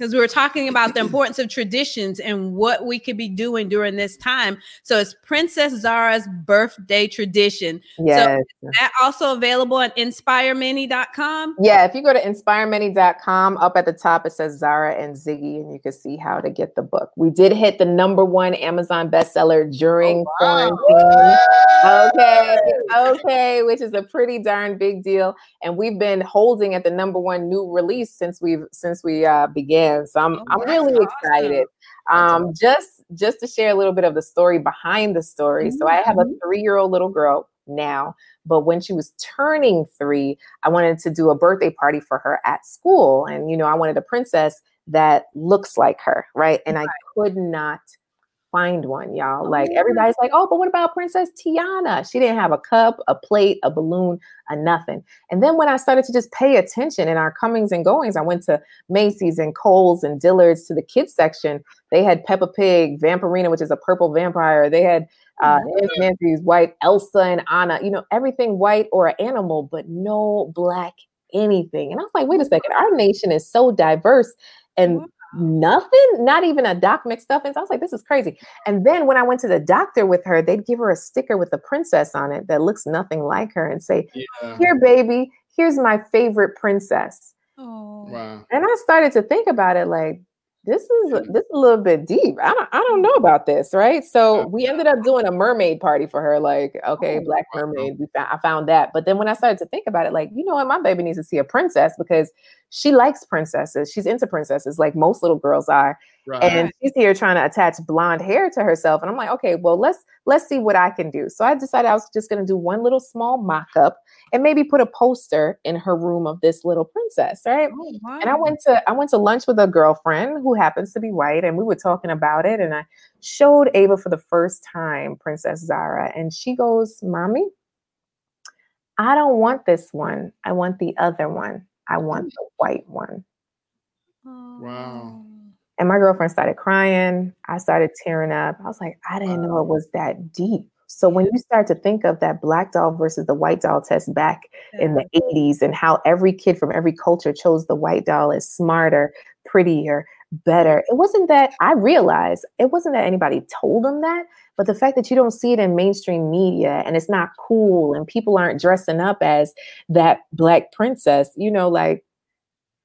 Because we were talking about the importance of traditions and what we could be doing during this time. So it's Princess Zara's birthday tradition. Yes. So that also available on inspiremany.com? Yeah, if you go to inspiremany.com, up at the top it says Zara and Ziggy, and you can see how to get the book. We did hit the number one Amazon bestseller during oh, wow. quarantine. Okay, okay, which is a pretty darn big deal. And we've been holding at the number one new release since we've since we uh, began so I'm oh, I'm really awesome. excited. Um, just just to share a little bit of the story behind the story. Mm-hmm. So I have a mm-hmm. three year old little girl now, but when she was turning three, I wanted to do a birthday party for her at school, and you know I wanted a princess that looks like her, right? And right. I could not find one, y'all. Like oh, everybody's like, oh, but what about Princess Tiana? She didn't have a cup, a plate, a balloon, a nothing. And then when I started to just pay attention in our comings and goings, I went to Macy's and Kohl's and Dillard's to the kids section. They had Peppa Pig, Vampirina, which is a purple vampire. They had uh, Nancy's white, Elsa and Anna, you know, everything white or an animal, but no black anything. And I was like, wait a second, our nation is so diverse. And nothing, not even a doc mixed up. And I was like, this is crazy. And then when I went to the doctor with her, they'd give her a sticker with a princess on it that looks nothing like her and say, yeah. Here, baby, here's my favorite princess. Oh. Wow. And I started to think about it like, this is this is a little bit deep. I don't I don't know mm-hmm. about this, right? So we ended up doing a mermaid party for her. Like, okay, oh, Black uh-huh. Mermaid. We found, I found that. But then when I started to think about it, like, you know what, my baby needs to see a princess because she likes princesses. She's into princesses, like most little girls are. Right. And she's here trying to attach blonde hair to herself. And I'm like, okay, well, let's let's see what I can do. So I decided I was just gonna do one little small mock-up and maybe put a poster in her room of this little princess, right? Oh, wow. And I went to I went to lunch with a girlfriend who happens to be white, and we were talking about it. And I showed Ava for the first time Princess Zara, and she goes, Mommy, I don't want this one. I want the other one. I want the white one. Oh, wow. And my girlfriend started crying. I started tearing up. I was like, I didn't know it was that deep. So when you start to think of that black doll versus the white doll test back yeah. in the 80s and how every kid from every culture chose the white doll as smarter, prettier, better. It wasn't that I realized it wasn't that anybody told them that, but the fact that you don't see it in mainstream media and it's not cool and people aren't dressing up as that black princess, you know, like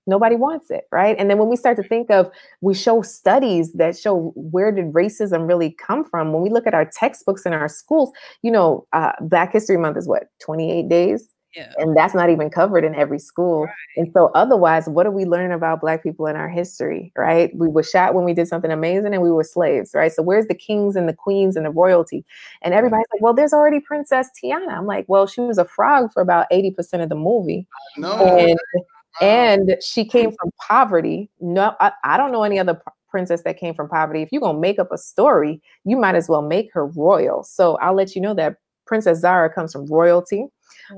nobody wants it right? And then when we start to think of we show studies that show where did racism really come from. When we look at our textbooks in our schools you know uh, black history month is what 28 days? Yeah. and that's not even covered in every school. Right. and so otherwise what are we learning about black people in our history right? We were shot when we did something amazing and we were slaves right? So where's the kings and the queens and the royalty? And everybody's like well there's already princess tiana. I'm like well she was a frog for about 80% of the movie. No and and she came from poverty. No, I, I don't know any other princess that came from poverty. If you're gonna make up a story, you might as well make her royal. So I'll let you know that Princess Zara comes from royalty.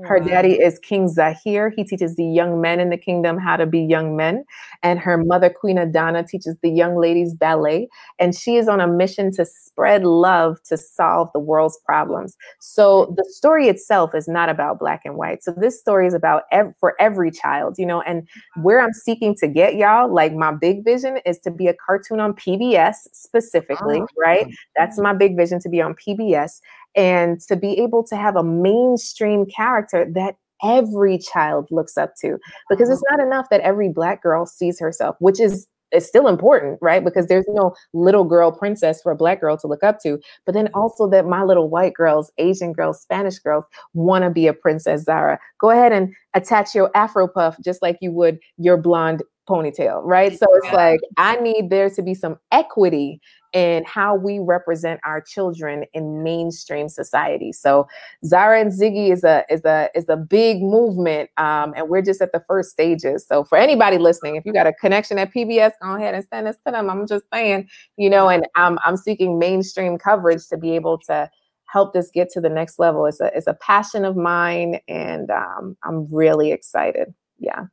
Her daddy is King Zahir. He teaches the young men in the kingdom how to be young men. And her mother, Queen Adana, teaches the young ladies ballet. And she is on a mission to spread love to solve the world's problems. So mm. the story itself is not about black and white. So this story is about ev- for every child, you know. And where I'm seeking to get y'all, like my big vision is to be a cartoon on PBS specifically, oh. right? That's my big vision to be on PBS and to be able to have a mainstream character that every child looks up to because it's uh-huh. not enough that every black girl sees herself which is is still important right? Because there's no little girl princess for a black girl to look up to but then mm-hmm. also that my little white girls asian girls spanish girls want to be a princess zara. Go ahead and attach your afro puff just like you would your blonde ponytail right so it's like i need there to be some equity in how we represent our children in mainstream society. So Zara and Ziggy is a is a is a big movement, um, and we're just at the first stages. So for anybody listening, if you got a connection at PBS, go ahead and send us to them. I'm just saying, you know, and I'm I'm seeking mainstream coverage to be able to help this get to the next level. It's a it's a passion of mine, and um, I'm really excited. Yeah.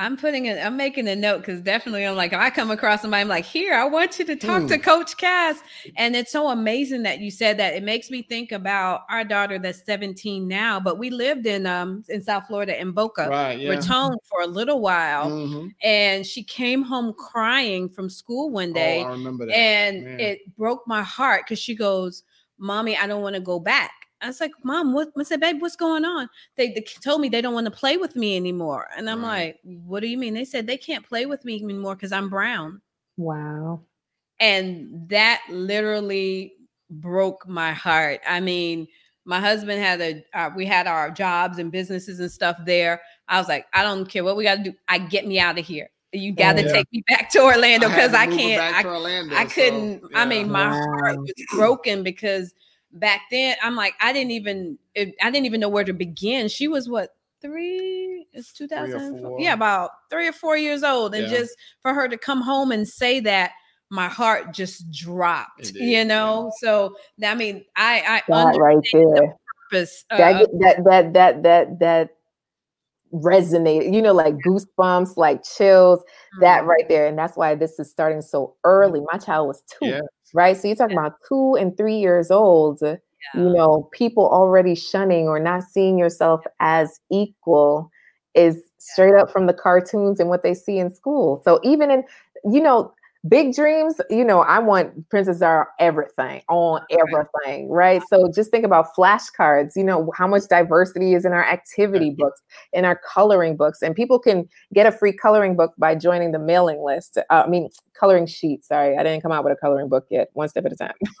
I'm putting it, I'm making a note because definitely I'm like, if I come across somebody, I'm like, here, I want you to talk to Mm. Coach Cass. And it's so amazing that you said that. It makes me think about our daughter that's 17 now, but we lived in um in South Florida in Boca Right. Yeah. Raton for a little while. Mhm. And she came home crying from school one day. Oh, I remember that. and Man. it broke my heart because she goes, Mommy, I don't want to go back. I was like, Mom, what? I said, Babe, what's going on? They, they told me they don't want to play with me anymore. And I'm Right. like, What do you mean? They said they can't play with me anymore because I'm brown. Wow. And that literally broke my heart. I mean, my husband had a, uh, we had our jobs and businesses and stuff there. I was like, I don't care what we got to do. I get me out of here. You got to Yeah. take me back to Orlando because to I, can't. back I to Orlando, I couldn't. I yeah. mean, my heart was broken because back then I'm like, I didn't even, it, I didn't even know where to begin. She was what three? It's 2004. Yeah, about three or four years old, and Yeah. just for her to come home and say that, my heart just dropped. It did, You know, so I mean, I I That right there. purpose. That that that that that that resonated. You know, like goosebumps, like chills. That mm, right there, and that's why this is starting so early. My child was two, Yeah. Right? So you're talking about two and three years old. You know, people already shunning or not seeing yourself as equal is straight up from the cartoons and what they see in school. So even in, you know, big dreams, you know, I want Princess Zara everything on everything, right? So just think about flashcards, you know, how much diversity is in our activity books, in our coloring books. And people can get a free coloring book by joining the mailing list. Uh, I mean, coloring sheet. Sorry, I didn't come out with a coloring book yet. One step at a time.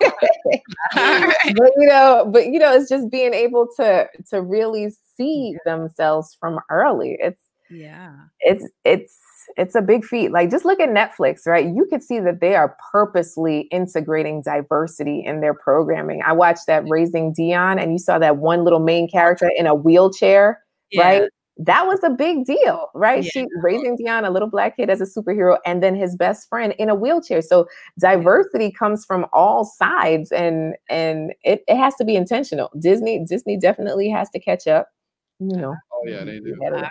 but you know, but you know, it's just being able to to really see themselves from early. It's yeah. it's it's it's a big feat. Like just look at Netflix, right? You could see that they are purposely integrating diversity in their programming. I watched that Raising Dion, and you saw that one little main character in a wheelchair, Yeah. right? That was a big deal, right? Yeah. She raising Dion, a little black kid as a superhero, and then his best friend in a wheelchair. So diversity comes from all sides, and and it, it has to be intentional. Disney Disney definitely has to catch up. You know. Oh yeah, they do. ahead of All them.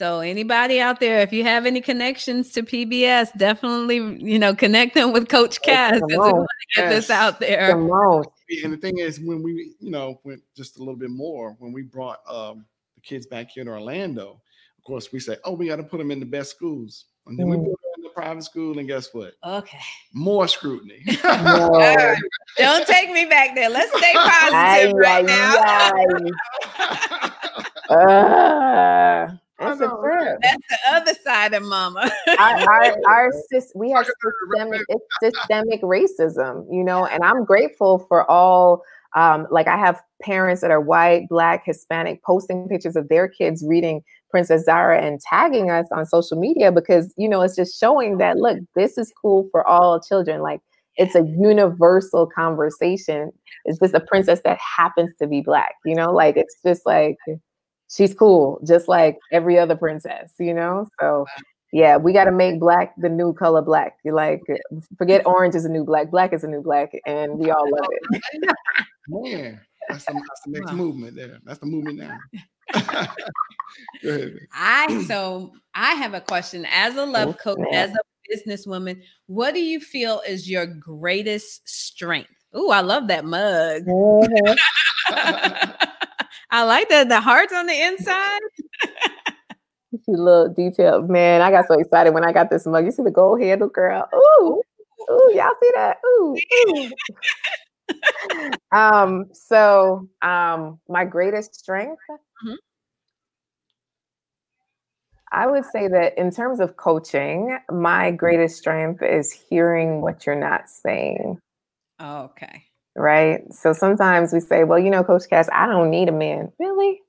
So anybody out there, if you have any connections to PBS, definitely you know connect them with Coach Cass because we want to get this out there. Simone. And the thing is, when we, you know, went just a little bit more, when we brought um, the kids back here to Orlando, of course, we say, oh, we got to put them in the best schools. And then we Mm. put them in the private school, and guess what? Okay, More scrutiny. No. right. don't take me back there. Let's stay Ay, positive right ay, now. ay. Ah, I it's a know, trip. That's the other side of Mama. our, our, our sys- we have systemic, it's systemic racism, you know, and I'm grateful for all. Um, like I have parents that are white, black, Hispanic posting pictures of their kids reading Princess Zara and tagging us on social media because you know it's just showing that look, this is cool for all children. Like it's a universal conversation. It's just a princess that happens to be black, you know, like it's just like she's cool, just like every other princess, you know. So yeah, we got to make black the new color black. You like forget orange is a new black, black is a new black, and we all love it. Man, that's the, that's the next Wow. movement there. That's the movement now. Go ahead. Vic. I so I have a question as a love coach, snap. as a businesswoman. What do you feel is your greatest strength? Ooh, I love that mug. Mm-hmm. I like that. The hearts on the inside. You little detail, man. I got so excited when I got this mug. You see the gold handle, girl. Ooh, ooh, y'all see that? Ooh, ooh. um, so um, my greatest strength. Mhm. I would say that in terms of coaching, my greatest strength is hearing what you're not saying. Okay. Right? So sometimes we say, well, you know, Coach Cass, I don't need a man. Really?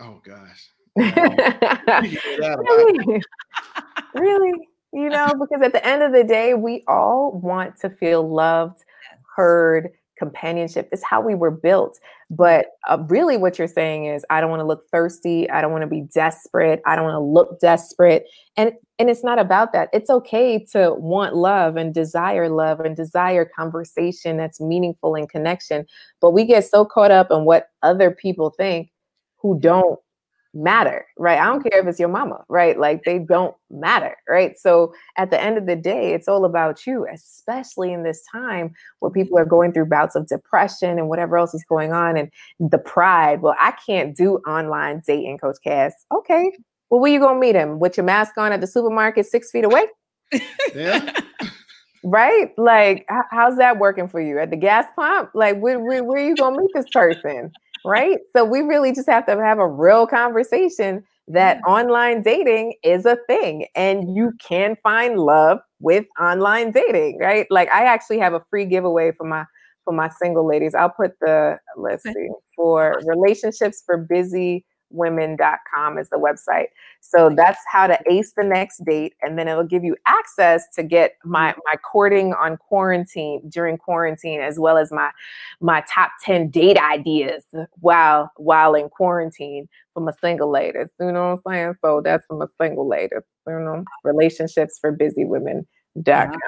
Oh gosh. really? You can hear that a lot. really? You know, because at the end of the day, we all want to feel loved, heard, companionship. It's how we were built. But uh, really, what you're saying is, I don't want to look thirsty. I don't want to be desperate. I don't want to look desperate. And and it's not about that. It's okay to want love and desire love and desire conversation that's meaningful and connection. But we get so caught up in what other people think who don't matter, right? I don't mm-hmm. care if it's your mama, right? Like they don't matter, right? So at the end of the day, it's all about you, especially in this time where mm-hmm. people are going through bouts of depression and whatever else is going on and the pride. Well, I can't do online dating, Coach Cass. Okay. Well, where you gonna meet him? With your mask on at the supermarket six feet away? Yeah. right? Like, how's that working for you at the gas pump? Like, where, where, where are you gonna meet this person? Right? So we really just have to have a real conversation that Yeah. online dating is a thing and you can find love with online dating, right? Like I actually have a free giveaway for my for my single ladies. I'll put the let's see for relationships for busy women.com is the website. So that's how to ace the next date. And then it'll give you access to get my mm-hmm. my courting on quarantine during quarantine, as well as my my top 10 date ideas while while in quarantine from a single lady. You know what I'm saying? So that's from a single lady. You know, relationships for busy women.com.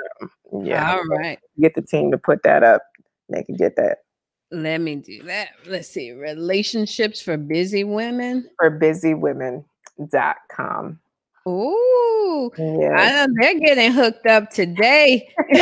Yeah. All right. Get the team to put that up. They can get that Let me do that. Let's see. Relationships for busy women. for busywomen.com. Ooh. Yeah. I know they're getting hooked up today.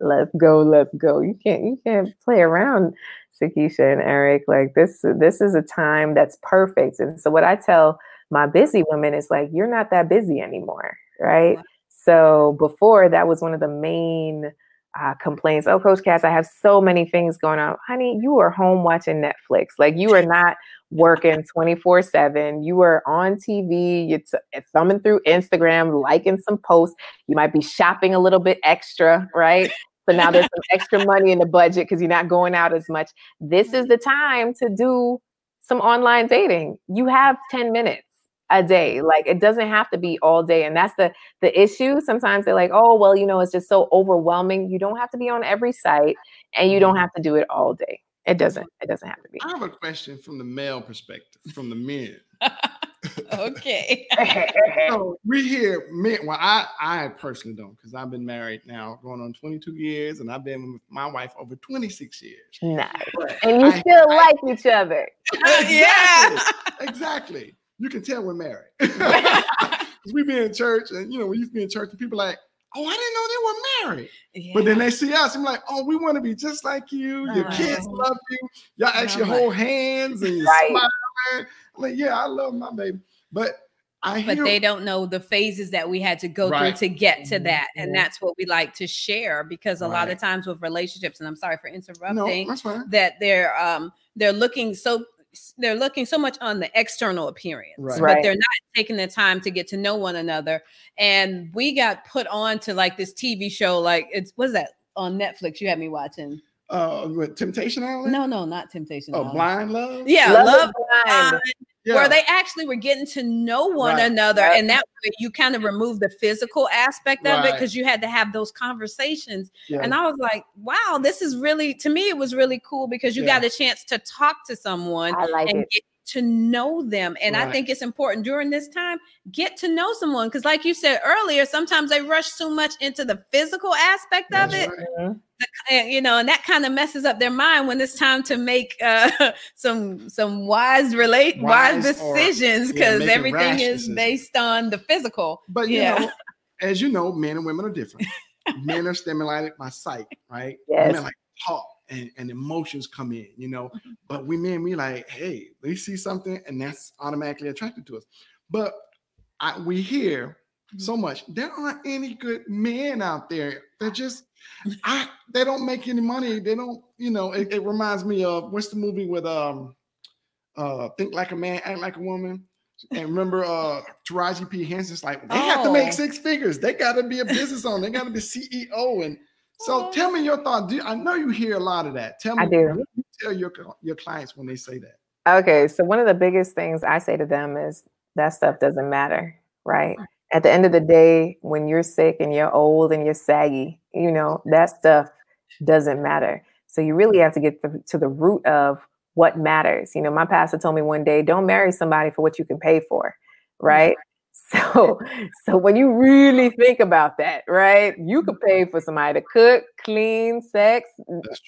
let's go, let's go. You can't you can't play around, Sakisha and Eric. Like this, this is a time that's perfect. And so what I tell my busy women is like, you're not that busy anymore, right? Wow. So before that was one of the main uh, complaints. Oh, Coach Cass, I have so many things going on. Honey, you are home watching Netflix. Like you are not working 24 7. You are on TV, you're t- thumbing through Instagram, liking some posts. You might be shopping a little bit extra, right? So now there's some extra money in the budget because you're not going out as much. This is the time to do some online dating. You have 10 minutes a day. Like it doesn't have to be all day. And that's the the issue. Sometimes they're like, oh, well, you know, it's just so overwhelming. You don't have to be on every site and you don't mm-hmm. have to do it all day. It doesn't, it doesn't have to be. I have a question from the male perspective, from the men. okay. So we hear men. Well, I I personally don't because I've been married now going on 22 years, and I've been with my wife over 26 years. Nice. But And you I- still I- like each other. yeah. exactly. You can tell we're married. Because we be in church, and you know, we used to be in church, and people like, oh, I didn't know they were married. But then they see us, I'm like, oh, we want to be just like you. Your kids Uh-huh. love you. Y'all actually like- hold hands and you Right. smile. I'm like, yeah, I love my baby. But I but hear they don't know the phases that we had to go Right. through to get to that and that's what we like to share because a lot of times with relationships and i'm sorry for no, interrupting that's fine. that they're um they're looking so they're looking so much on the external appearance Right. but they're not taking the time to get to know one another and we got put on to like this tv show like it's what's that on netflix you had me watching Uh, what, Temptation Island? no no not temptation Oh, Island. Blind Love? yeah Love love, blind. Blind, Yeah. where they actually were getting to know one Right. another Yep. and that way you kind of remove the physical aspect of it because you had to have those conversations yeah. and i was like wow this is really to me it was really cool because you Yeah. got a chance to talk to someone I like and it. get to know them and i think it's important during this time get to know someone because like you said earlier sometimes they rush so much into the physical aspect of it right. And, you know, and that kind of messes up their mind when it's time to make uh, some some wise relate wise, Wise decisions because making everything is based on the physical. But you Yeah. know, as you know, men and women are different. men are stimulated by sight, right? Yes. Women like talk and, and emotions come in, you know. But we men, we like, hey, they see something and that's automatically attracted to us. But I, we hear so much. There aren't any good men out there. They're just, I they don't make any money. They don't, you know. It, it reminds me of what's the movie with um, uh, think like a man, act like a woman. And remember, uh, Taraji P. Henson's like, they have to Oh. make six figures. They got to be a business owner. They got to be CEO. And so, Oh. tell me your thought. Do, I know you hear a lot of that. Tell me, I do. what you tell your your clients when they say that. Okay, so one of the biggest things I say to them is that stuff doesn't matter, right? At the end of the day, when you're sick and you're old and you're saggy, you know, that stuff doesn't matter. So you really have to get to, to the root of what matters. You know, my pastor told me one day, don't marry somebody for what you can pay for, mm-hmm. right? So, so when you really think about that, right? You could pay for somebody to cook, clean, sex,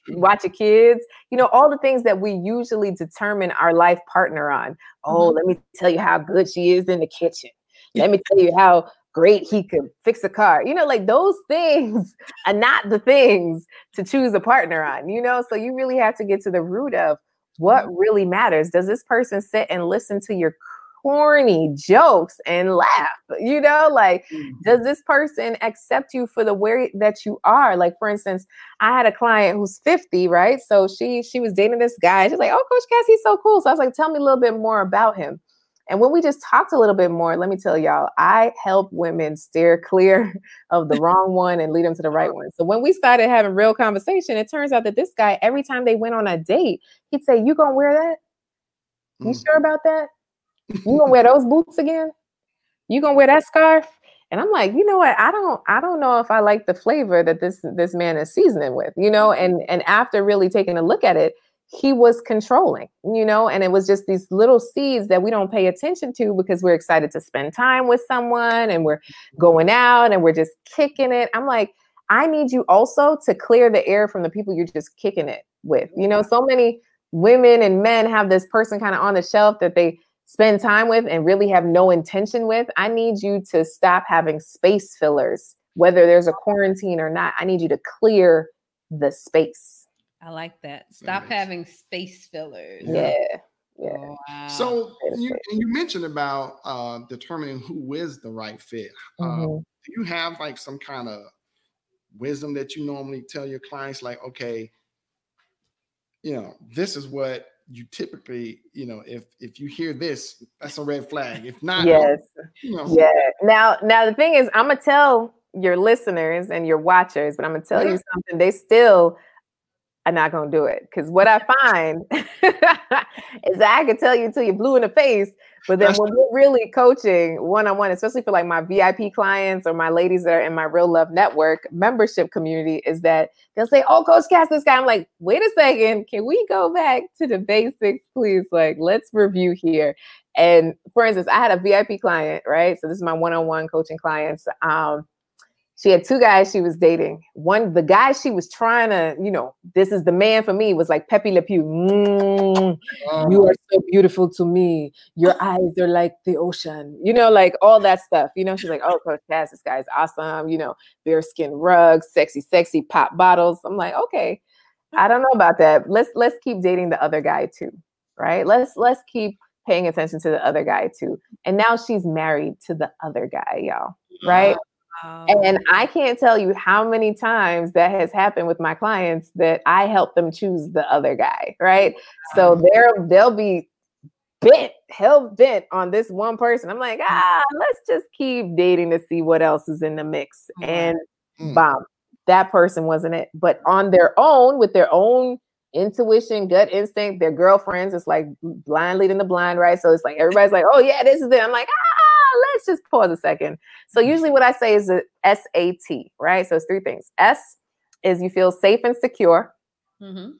watch your kids, you know, all the things that we usually determine our life partner on. Oh, mm-hmm. let me tell you how good she is in the kitchen. Let me tell you how great he could fix a car. You know, like those things are not the things to choose a partner on, you know? So you really have to get to the root of what mm-hmm. really matters. Does this person sit and listen to your corny jokes and laugh? You know, like, mm-hmm. does this person accept you for the way that you are? Like, for instance, I had a client who's 50, right? So she she was dating this guy. She's like, oh, Coach Cass, he's so cool. So I was like, tell me a little bit more about him. And when we just talked a little bit more, let me tell y'all, I help women steer clear of the wrong one and lead them to the right one. So when we started having real conversation, it turns out that this guy, every time they went on a date, he'd say, You gonna wear that? You mm. sure about that? You gonna wear those boots again? You gonna wear that scarf? And I'm like, you know what? I don't, I don't know if I like the flavor that this this man is seasoning with, you know. And and after really taking a look at it, he was controlling, you know, and it was just these little seeds that we don't pay attention to because we're excited to spend time with someone and we're going out and we're just kicking it. I'm like, I need you also to clear the air from the people you're just kicking it with. You know, so many women and men have this person kind of on the shelf that they spend time with and really have no intention with. I need you to stop having space fillers, whether there's a quarantine or not. I need you to clear the space. I like that. Stop nice. having space fillers. Yeah. Yeah. Oh, wow. So you, you mentioned about uh, determining who is the right fit. Uh, mm-hmm. Uh, do you have like some kind of wisdom that you normally tell your clients, like, okay, you know, this is what you typically, you know, if if you hear this, that's a red flag. If not, yes, you know. yeah. Now, now the thing is, I'm gonna tell your listeners and your watchers, but I'm gonna tell yeah. you something. They still are not gonna do it. Because what I find is that I can tell you until you're blue in the face, but then when we're really coaching one-on-one, especially for like my VIP clients or my ladies that are in my real love network membership community, is that they'll say, Oh, Coach Cass, this guy. I'm like, wait a second, can we go back to the basics, please? Like, let's review here. And for instance, I had a VIP client, right? So this is my one-on-one coaching clients. Um, she had two guys she was dating. One, the guy she was trying to, you know, this is the man for me, was like Pepe Le Pew. Mm, oh. You are so beautiful to me. Your eyes are like the ocean, you know, like all that stuff. You know, she's like, oh, Coach Cass, this guy's awesome. You know, bearskin rugs, sexy, sexy pop bottles. I'm like, okay, I don't know about that. Let's let's keep dating the other guy too, right? Let's let's keep paying attention to the other guy too. And now she's married to the other guy, y'all, right? And I can't tell you how many times that has happened with my clients that I help them choose the other guy, right? So they're they'll be bent, hell bent on this one person. I'm like, ah, let's just keep dating to see what else is in the mix. And mm. bomb, that person wasn't it. But on their own, with their own intuition, gut instinct, their girlfriends, it's like blind leading the blind, right? So it's like everybody's like, oh yeah, this is it. I'm like, ah, let's just pause a second. So mm-hmm. usually what I say is a SAT, right? So it's three things. S is you feel safe and secure. Mm-hmm.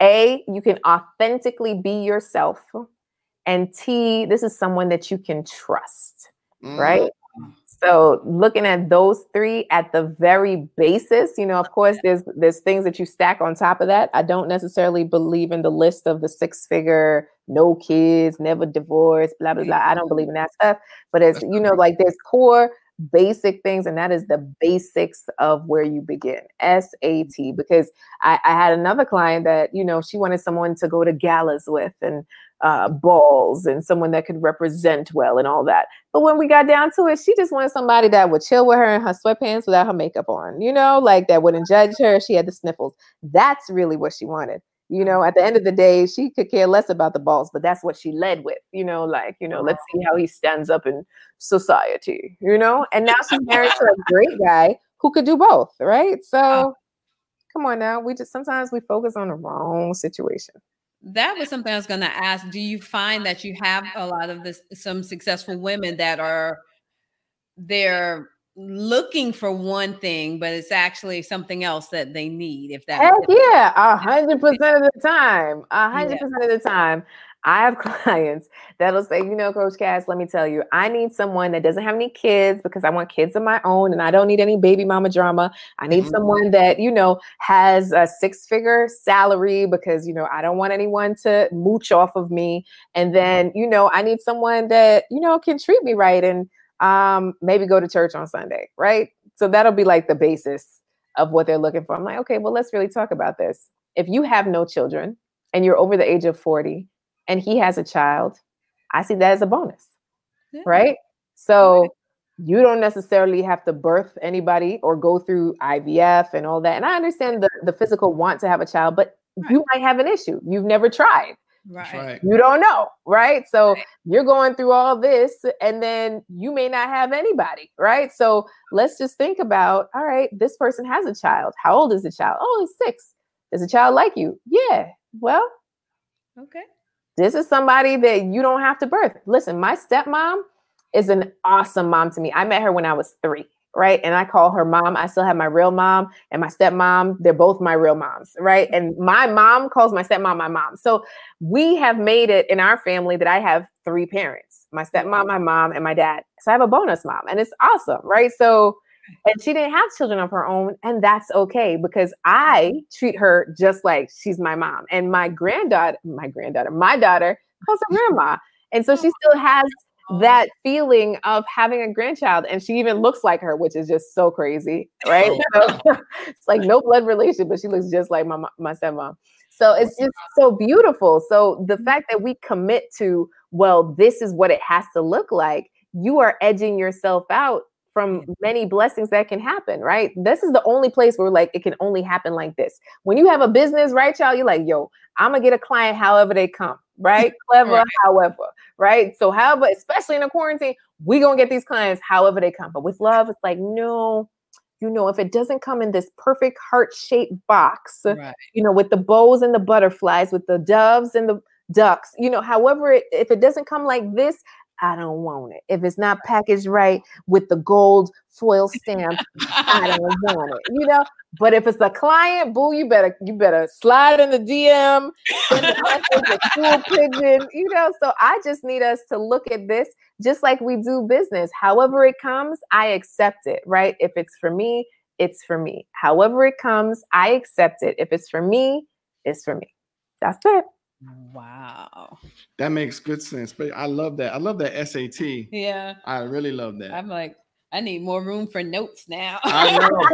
A, you can authentically be yourself. And T, this is someone that you can trust, mm-hmm. right? So looking at those three at the very basis, you know, of course, there's there's things that you stack on top of that. I don't necessarily believe in the list of the six figure, no kids, never divorced, blah blah blah. I don't believe in that stuff. But it's you know, like there's core basic things, and that is the basics of where you begin. SAT. Mm-hmm. Because I, I had another client that you know she wanted someone to go to galas with and uh, balls and someone that could represent well and all that. But when we got down to it, she just wanted somebody that would chill with her in her sweatpants without her makeup on, you know, like that wouldn't judge her. She had the sniffles. That's really what she wanted. You know, at the end of the day, she could care less about the balls, but that's what she led with, you know, like, you know, let's see how he stands up in society, you know? And now she's married to a great guy who could do both, right? So come on now. We just sometimes we focus on the wrong situation that was something I was going to ask. Do you find that you have a lot of this, some successful women that are they're looking for one thing, but it's actually something else that they need. If that, Heck yeah, a hundred percent of the time, a hundred percent of the time. I have clients that'll say, you know, Coach Cass, let me tell you, I need someone that doesn't have any kids because I want kids of my own and I don't need any baby mama drama. I need mm-hmm. someone that, you know, has a six figure salary because, you know, I don't want anyone to mooch off of me. And then, you know, I need someone that, you know, can treat me right and um, maybe go to church on Sunday, right? So that'll be like the basis of what they're looking for. I'm like, okay, well, let's really talk about this. If you have no children and you're over the age of 40 and he has a child, I see that as a bonus, yeah. right? So you don't necessarily have to birth anybody or go through IVF and all that. And I understand the, the physical want to have a child, but right. you might have an issue. You've never tried. Right. You don't know, right? So right. you're going through all this and then you may not have anybody, right? So let's just think about all right, this person has a child. How old is the child? Oh, he's six. Does the child like you? Yeah. Well, okay. This is somebody that you don't have to birth. Listen, my stepmom is an awesome mom to me. I met her when I was three right? And I call her mom. I still have my real mom and my stepmom. They're both my real moms, right? And my mom calls my stepmom my mom. So we have made it in our family that I have three parents my stepmom, my mom, and my dad. So I have a bonus mom, and it's awesome, right? So, and she didn't have children of her own, and that's okay because I treat her just like she's my mom. And my granddaughter, my granddaughter, my daughter calls her grandma. And so she still has that feeling of having a grandchild and she even looks like her which is just so crazy right so, it's like no blood relation but she looks just like my my stepmom so it's just so beautiful so the mm-hmm. fact that we commit to well this is what it has to look like you are edging yourself out from mm-hmm. many blessings that can happen, right? This is the only place where like it can only happen like this. When you have a business, right, y'all, you're like, yo, I'm gonna get a client however they come, right? Clever, right. however, right? So, however, especially in a quarantine, we gonna get these clients however they come. But with love, it's like, no, you know, if it doesn't come in this perfect heart-shaped box, right. you know, with the bows and the butterflies, with the doves and the ducks, you know, however, it, if it doesn't come like this, I don't want it. If it's not packaged right with the gold foil stamp, I don't want it. You know, but if it's a client, boo, you better you better slide in the DM, the pigeon, you know. So I just need us to look at this just like we do business. However it comes, I accept it, right? If it's for me, it's for me. However it comes, I accept it. If it's for me, it's for me. That's it. Wow. That makes good sense. But I love that. I love that SAT. Yeah. I really love that. I'm like, I need more room for notes now. I know.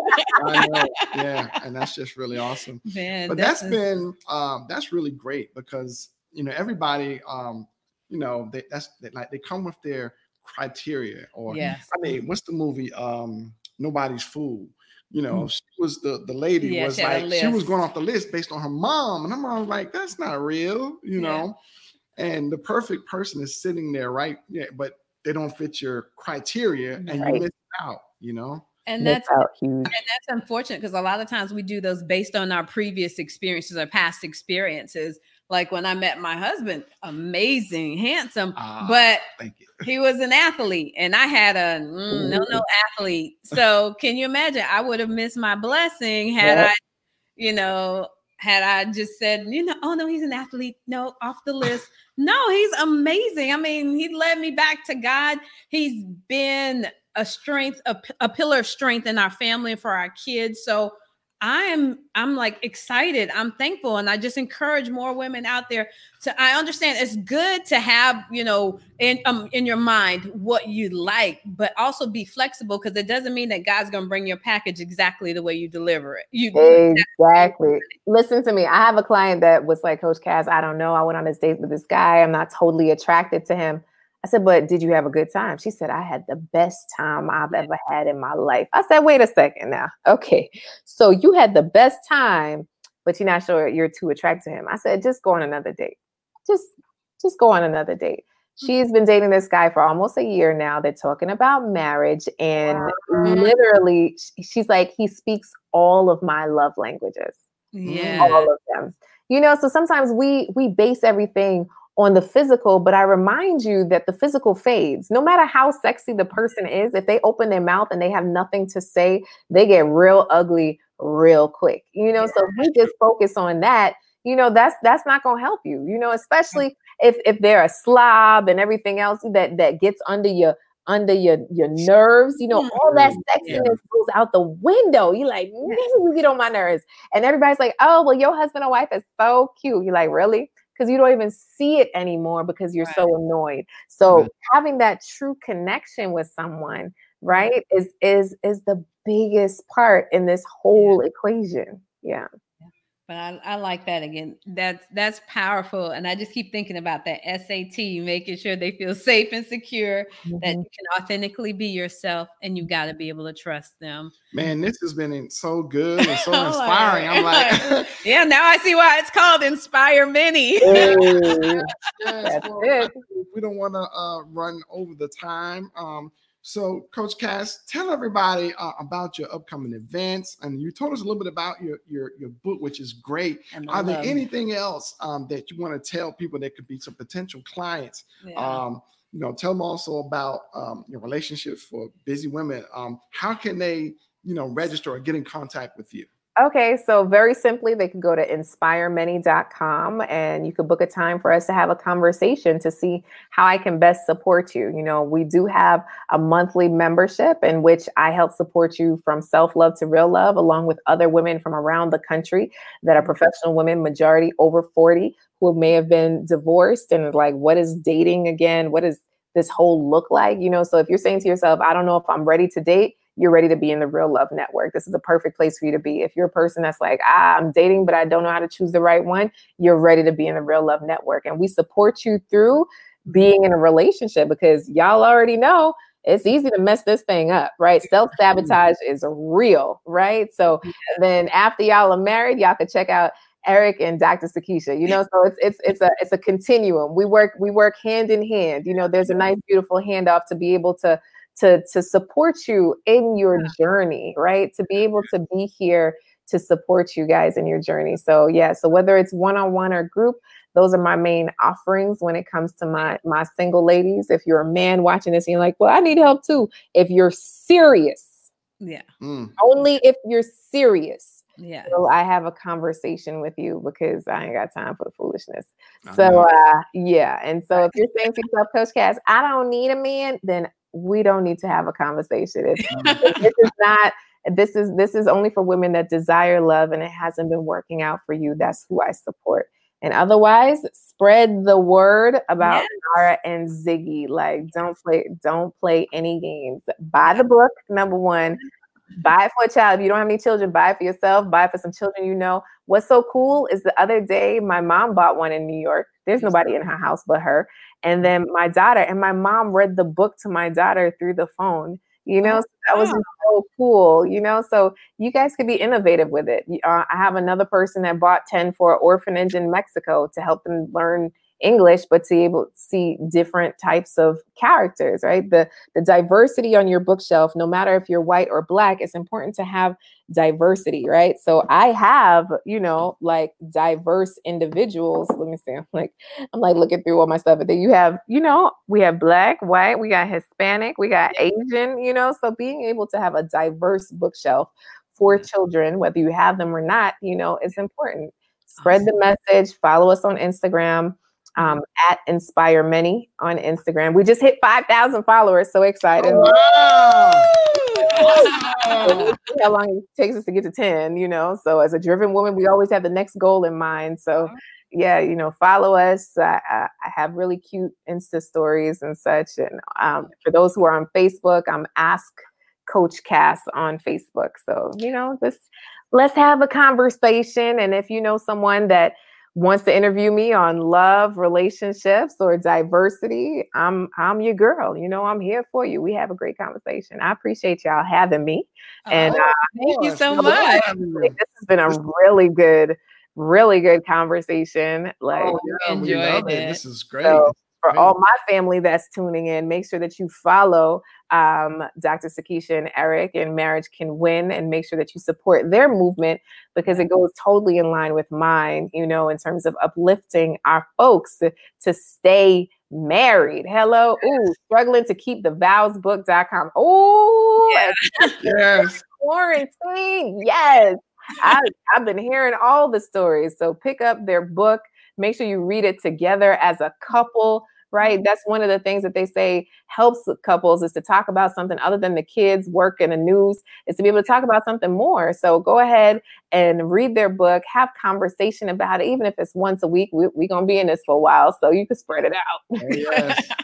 I know. Yeah. And that's just really awesome. Man, but that's, that's been um that's really great because you know everybody um you know they that's they, like they come with their criteria or yes. I mean what's the movie um nobody's fool you know, mm. she was the the lady yeah, was like she was going off the list based on her mom, and her mom was like, "That's not real," you know. Yeah. And the perfect person is sitting there, right? Yeah, but they don't fit your criteria, and right. you miss out. You know. And that's and that's unfortunate because a lot of times we do those based on our previous experiences or past experiences. Like when I met my husband, amazing, handsome, uh, but he was an athlete and I had a mm, no no athlete. So can you imagine? I would have missed my blessing had I, you know, had I just said, you know, oh no, he's an athlete. No, off the list. No, he's amazing. I mean, he led me back to God. He's been a strength, a, a pillar of strength in our family and for our kids. So I'm I'm like excited. I'm thankful and I just encourage more women out there to I understand it's good to have, you know, in um in your mind what you like, but also be flexible because it doesn't mean that God's going to bring your package exactly the way you deliver it. You Exactly. Listen to me. I have a client that was like Coach Cass, I don't know. I went on this date with this guy. I'm not totally attracted to him. I said, but did you have a good time? She said, I had the best time I've ever had in my life. I said, wait a second now. Okay. So you had the best time, but you're not sure you're too attracted to him. I said, just go on another date. Just just go on another date. Mm-hmm. She's been dating this guy for almost a year now. They're talking about marriage. And wow. literally, she's like, he speaks all of my love languages. Yeah. All of them. You know, so sometimes we we base everything on the physical, but I remind you that the physical fades. No matter how sexy the person is, if they open their mouth and they have nothing to say, they get real ugly real quick. You know, so we just focus on that, you know, that's that's not going to help you. You know, especially if if they're a slob and everything else that that gets under your under your your nerves. You know, all that mm-hmm. sexiness yeah. goes out the window. You're like, you get on my nerves. And everybody's like, oh, well, your husband or wife is so cute. You're like, really? Because you don't even see it anymore because you're right. so annoyed. So right. having that true connection with someone, right, is is is the biggest part in this whole yeah. equation. Yeah but I, I like that again. That's that's powerful. And I just keep thinking about that SAT, making sure they feel safe and secure, mm-hmm. that you can authentically be yourself and you got to be able to trust them. Man, this has been so good and so inspiring. I'm like, yeah, now I see why it's called Inspire Many. yes, well, we don't want to uh, run over the time. Um, so, Coach Cass, tell everybody uh, about your upcoming events, and you told us a little bit about your your, your book, which is great. Are there anything else um, that you want to tell people that could be some potential clients? Yeah. Um, you know, tell them also about um, your relationships for busy women. Um, how can they, you know, register or get in contact with you? Okay, so very simply, they can go to inspiremany.com and you could book a time for us to have a conversation to see how I can best support you. You know, we do have a monthly membership in which I help support you from self love to real love, along with other women from around the country that are mm-hmm. professional women, majority over 40, who may have been divorced and like, what is dating again? What does this whole look like? You know, so if you're saying to yourself, I don't know if I'm ready to date you're ready to be in the real love network. This is a perfect place for you to be. If you're a person that's like, ah, I'm dating, but I don't know how to choose the right one, you're ready to be in the real love network. And we support you through being in a relationship because y'all already know it's easy to mess this thing up, right? Self sabotage is real, right? So then after y'all are married, y'all can check out Eric and Dr. Sakisha. You know, so it's it's it's a it's a continuum. We work we work hand in hand. You know, there's a nice beautiful handoff to be able to to to support you in your journey, right? To be able to be here to support you guys in your journey. So yeah, so whether it's one-on-one or group, those are my main offerings when it comes to my my single ladies. If you're a man watching this and you're like, well, I need help too. If you're serious, yeah, mm. only if you're serious. Yeah. So I have a conversation with you because I ain't got time for the foolishness. So uh yeah. And so if you're saying to yourself, Coach Cass, I don't need a man, then we don't need to have a conversation. If this is not this is this is only for women that desire love and it hasn't been working out for you. That's who I support. And otherwise, spread the word about yes. Nara and Ziggy. Like, don't play, don't play any games. Buy the book, number one. Buy it for a child. If you don't have any children, buy it for yourself. Buy it for some children you know. What's so cool is the other day, my mom bought one in New York. There's nobody in her house but her and then my daughter and my mom read the book to my daughter through the phone you know oh, so that was so cool you know so you guys could be innovative with it uh, i have another person that bought 10 for an orphanage in mexico to help them learn English, but to be able to see different types of characters, right? The the diversity on your bookshelf, no matter if you're white or black, it's important to have diversity, right? So I have, you know, like diverse individuals. Let me see. I'm like, I'm like looking through all my stuff. But then you have, you know, we have black, white, we got Hispanic, we got Asian, you know. So being able to have a diverse bookshelf for children, whether you have them or not, you know, is important. Spread the message, follow us on Instagram um, at Inspire Many on Instagram. We just hit 5,000 followers. So excited. Oh, wow. how long it takes us to get to 10, you know? So as a driven woman, we always have the next goal in mind. So yeah, you know, follow us. I, I, I have really cute Insta stories and such. And um, for those who are on Facebook, I'm Ask Coach Cass on Facebook. So, you know, just let's have a conversation. And if you know someone that wants to interview me on love, relationships, or diversity, I'm I'm your girl. You know, I'm here for you. We have a great conversation. I appreciate y'all having me. And oh, uh, thank you so much. This has been a really good, really good conversation. Like oh, yeah, enjoyed it. it. This is great. So, for all my family that's tuning in, make sure that you follow um, Dr. Sakisha and Eric and Marriage Can Win and make sure that you support their movement because it goes totally in line with mine, you know, in terms of uplifting our folks to, to stay married. Hello. Ooh, struggling to keep the vowsbook.com. Oh, yes. yes. quarantine. Yes. I, I've been hearing all the stories. So pick up their book Make sure you read it together as a couple right? That's one of the things that they say helps couples is to talk about something other than the kids, work, and the news, is to be able to talk about something more. So go ahead and read their book, have conversation about it, even if it's once a week. We're we going to be in this for a while, so you can spread it out. Oh, yes.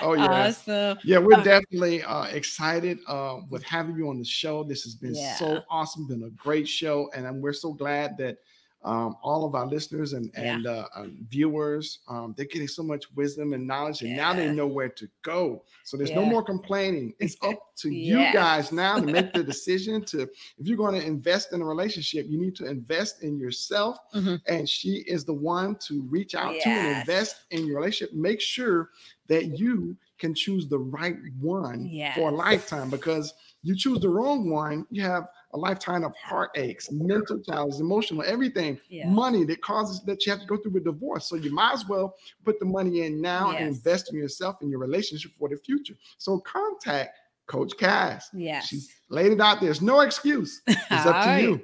Oh, yes. Awesome. Yeah, we're definitely uh, excited uh, with having you on the show. This has been yeah. so awesome, been a great show, and we're so glad that um, all of our listeners and and uh, viewers. Um, they're getting so much wisdom and knowledge, and yeah. now they know where to go. So there's yeah. no more complaining. It's up to yes. you guys now to make the decision. To if you're going to invest in a relationship, you need to invest in yourself, mm-hmm. and she is the one to reach out yes. to and invest in your relationship. Make sure that you can choose the right one yes. for a lifetime because you choose the wrong one, you have a lifetime of heartaches, mental challenges, emotional, everything, yeah. money that causes that you have to go through a divorce. So you might as well put the money in now yes. and invest in yourself and your relationship for the future. So contact Coach Cass. Yes. She laid it out. There's no excuse. It's up to right. you.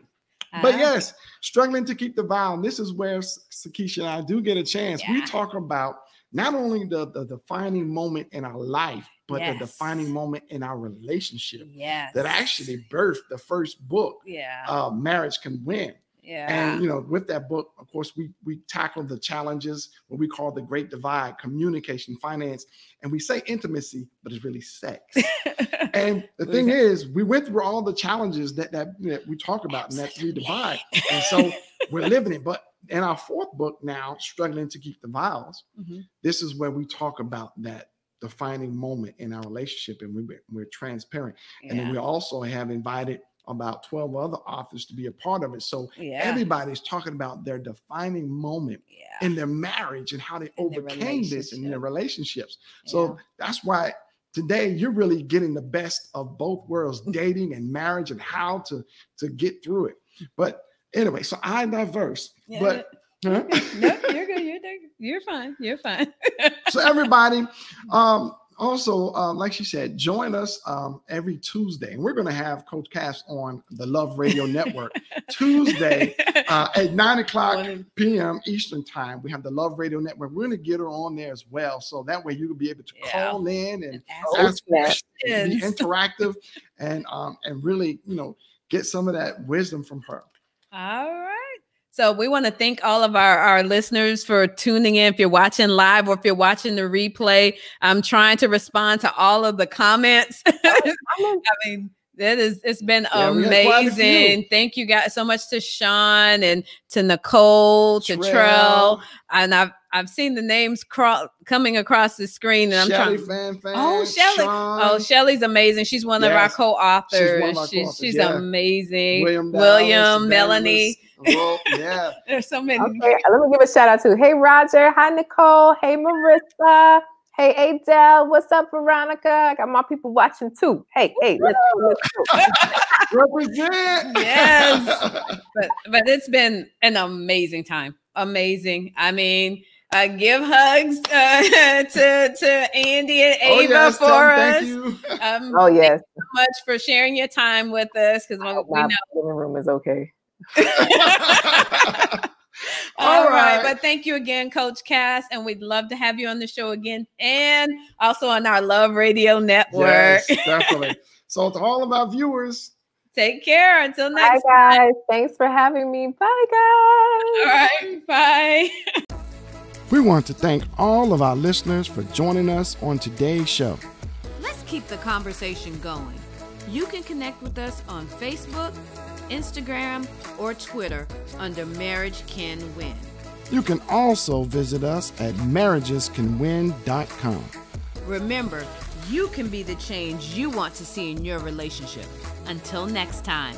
All but right. yes, struggling to keep the vow. And this is where Sakisha and I do get a chance. Yeah. We talk about not only the, the defining moment in our life, but yes. the defining moment in our relationship yes. that actually birthed the first book. Yeah. Uh, Marriage Can Win. Yeah. And you know, with that book, of course, we we tackle the challenges what we call the great divide, communication, finance, and we say intimacy, but it's really sex. and the thing is, we went through all the challenges that that, that we talk about in that three divide. And so we're living it. But in our fourth book now, struggling to keep the vows, mm-hmm. this is where we talk about that defining moment in our relationship and we, we're transparent. Yeah. And then we also have invited about 12 other authors to be a part of it. So yeah. everybody's talking about their defining moment yeah. in their marriage and how they in overcame this in their relationships. So that's why today you're really getting the best of both worlds, dating and marriage and how to to get through it. But anyway, so I diverse, but Huh? no, you're good. You're you're fine. You're fine. so everybody, um, also, um, like she said, join us um, every Tuesday, and we're going to have Coach Cass on the Love Radio Network Tuesday uh, at nine o'clock p.m. Eastern Time. We have the Love Radio Network. We're going to get her on there as well, so that way you will be able to yeah. call in and, and ask questions, be interactive, and um, and really, you know, get some of that wisdom from her. All right. So we want to thank all of our, our listeners for tuning in. If you're watching live or if you're watching the replay, I'm trying to respond to all of the comments. Oh, I mean, that is it's been yeah, amazing. Thank you guys so much to Sean and to Nicole, to Trell. Trell. And I've I've seen the names crawl, coming across the screen, and I'm Shelly trying. Fan, fan, oh, Shelly! Oh, Shelly's amazing. She's one yes. of our co-authors. She's, she's, she's yeah. amazing. William, William Melanie. Well, yeah. There's so many. Okay, let me give a shout out to Hey Roger, hi Nicole, hey Marissa, hey Adele, what's up Veronica? I got my people watching too. Hey, hey, let's, let's represent. Yes, but but it's been an amazing time. Amazing. I mean. Uh, give hugs uh, to to Andy and oh, Ava oh, yes, for us. Um, oh yes, so much for sharing your time with us because we know living room is okay. All right. right. But thank you again, Coach Cass. And we'd love to have you on the show again and also on our Love Radio Network. Yes, definitely. so, to all of our viewers, take care. Until next time. Bye, guys. Time. Thanks for having me. Bye, guys. All right. Bye. We want to thank all of our listeners for joining us on today's show. Let's keep the conversation going. You can connect with us on Facebook Instagram, or Twitter under Marriage Can Win. You can also visit us at marriagescanwin.com. Remember, you can be the change you want to see in your relationship. Until next time.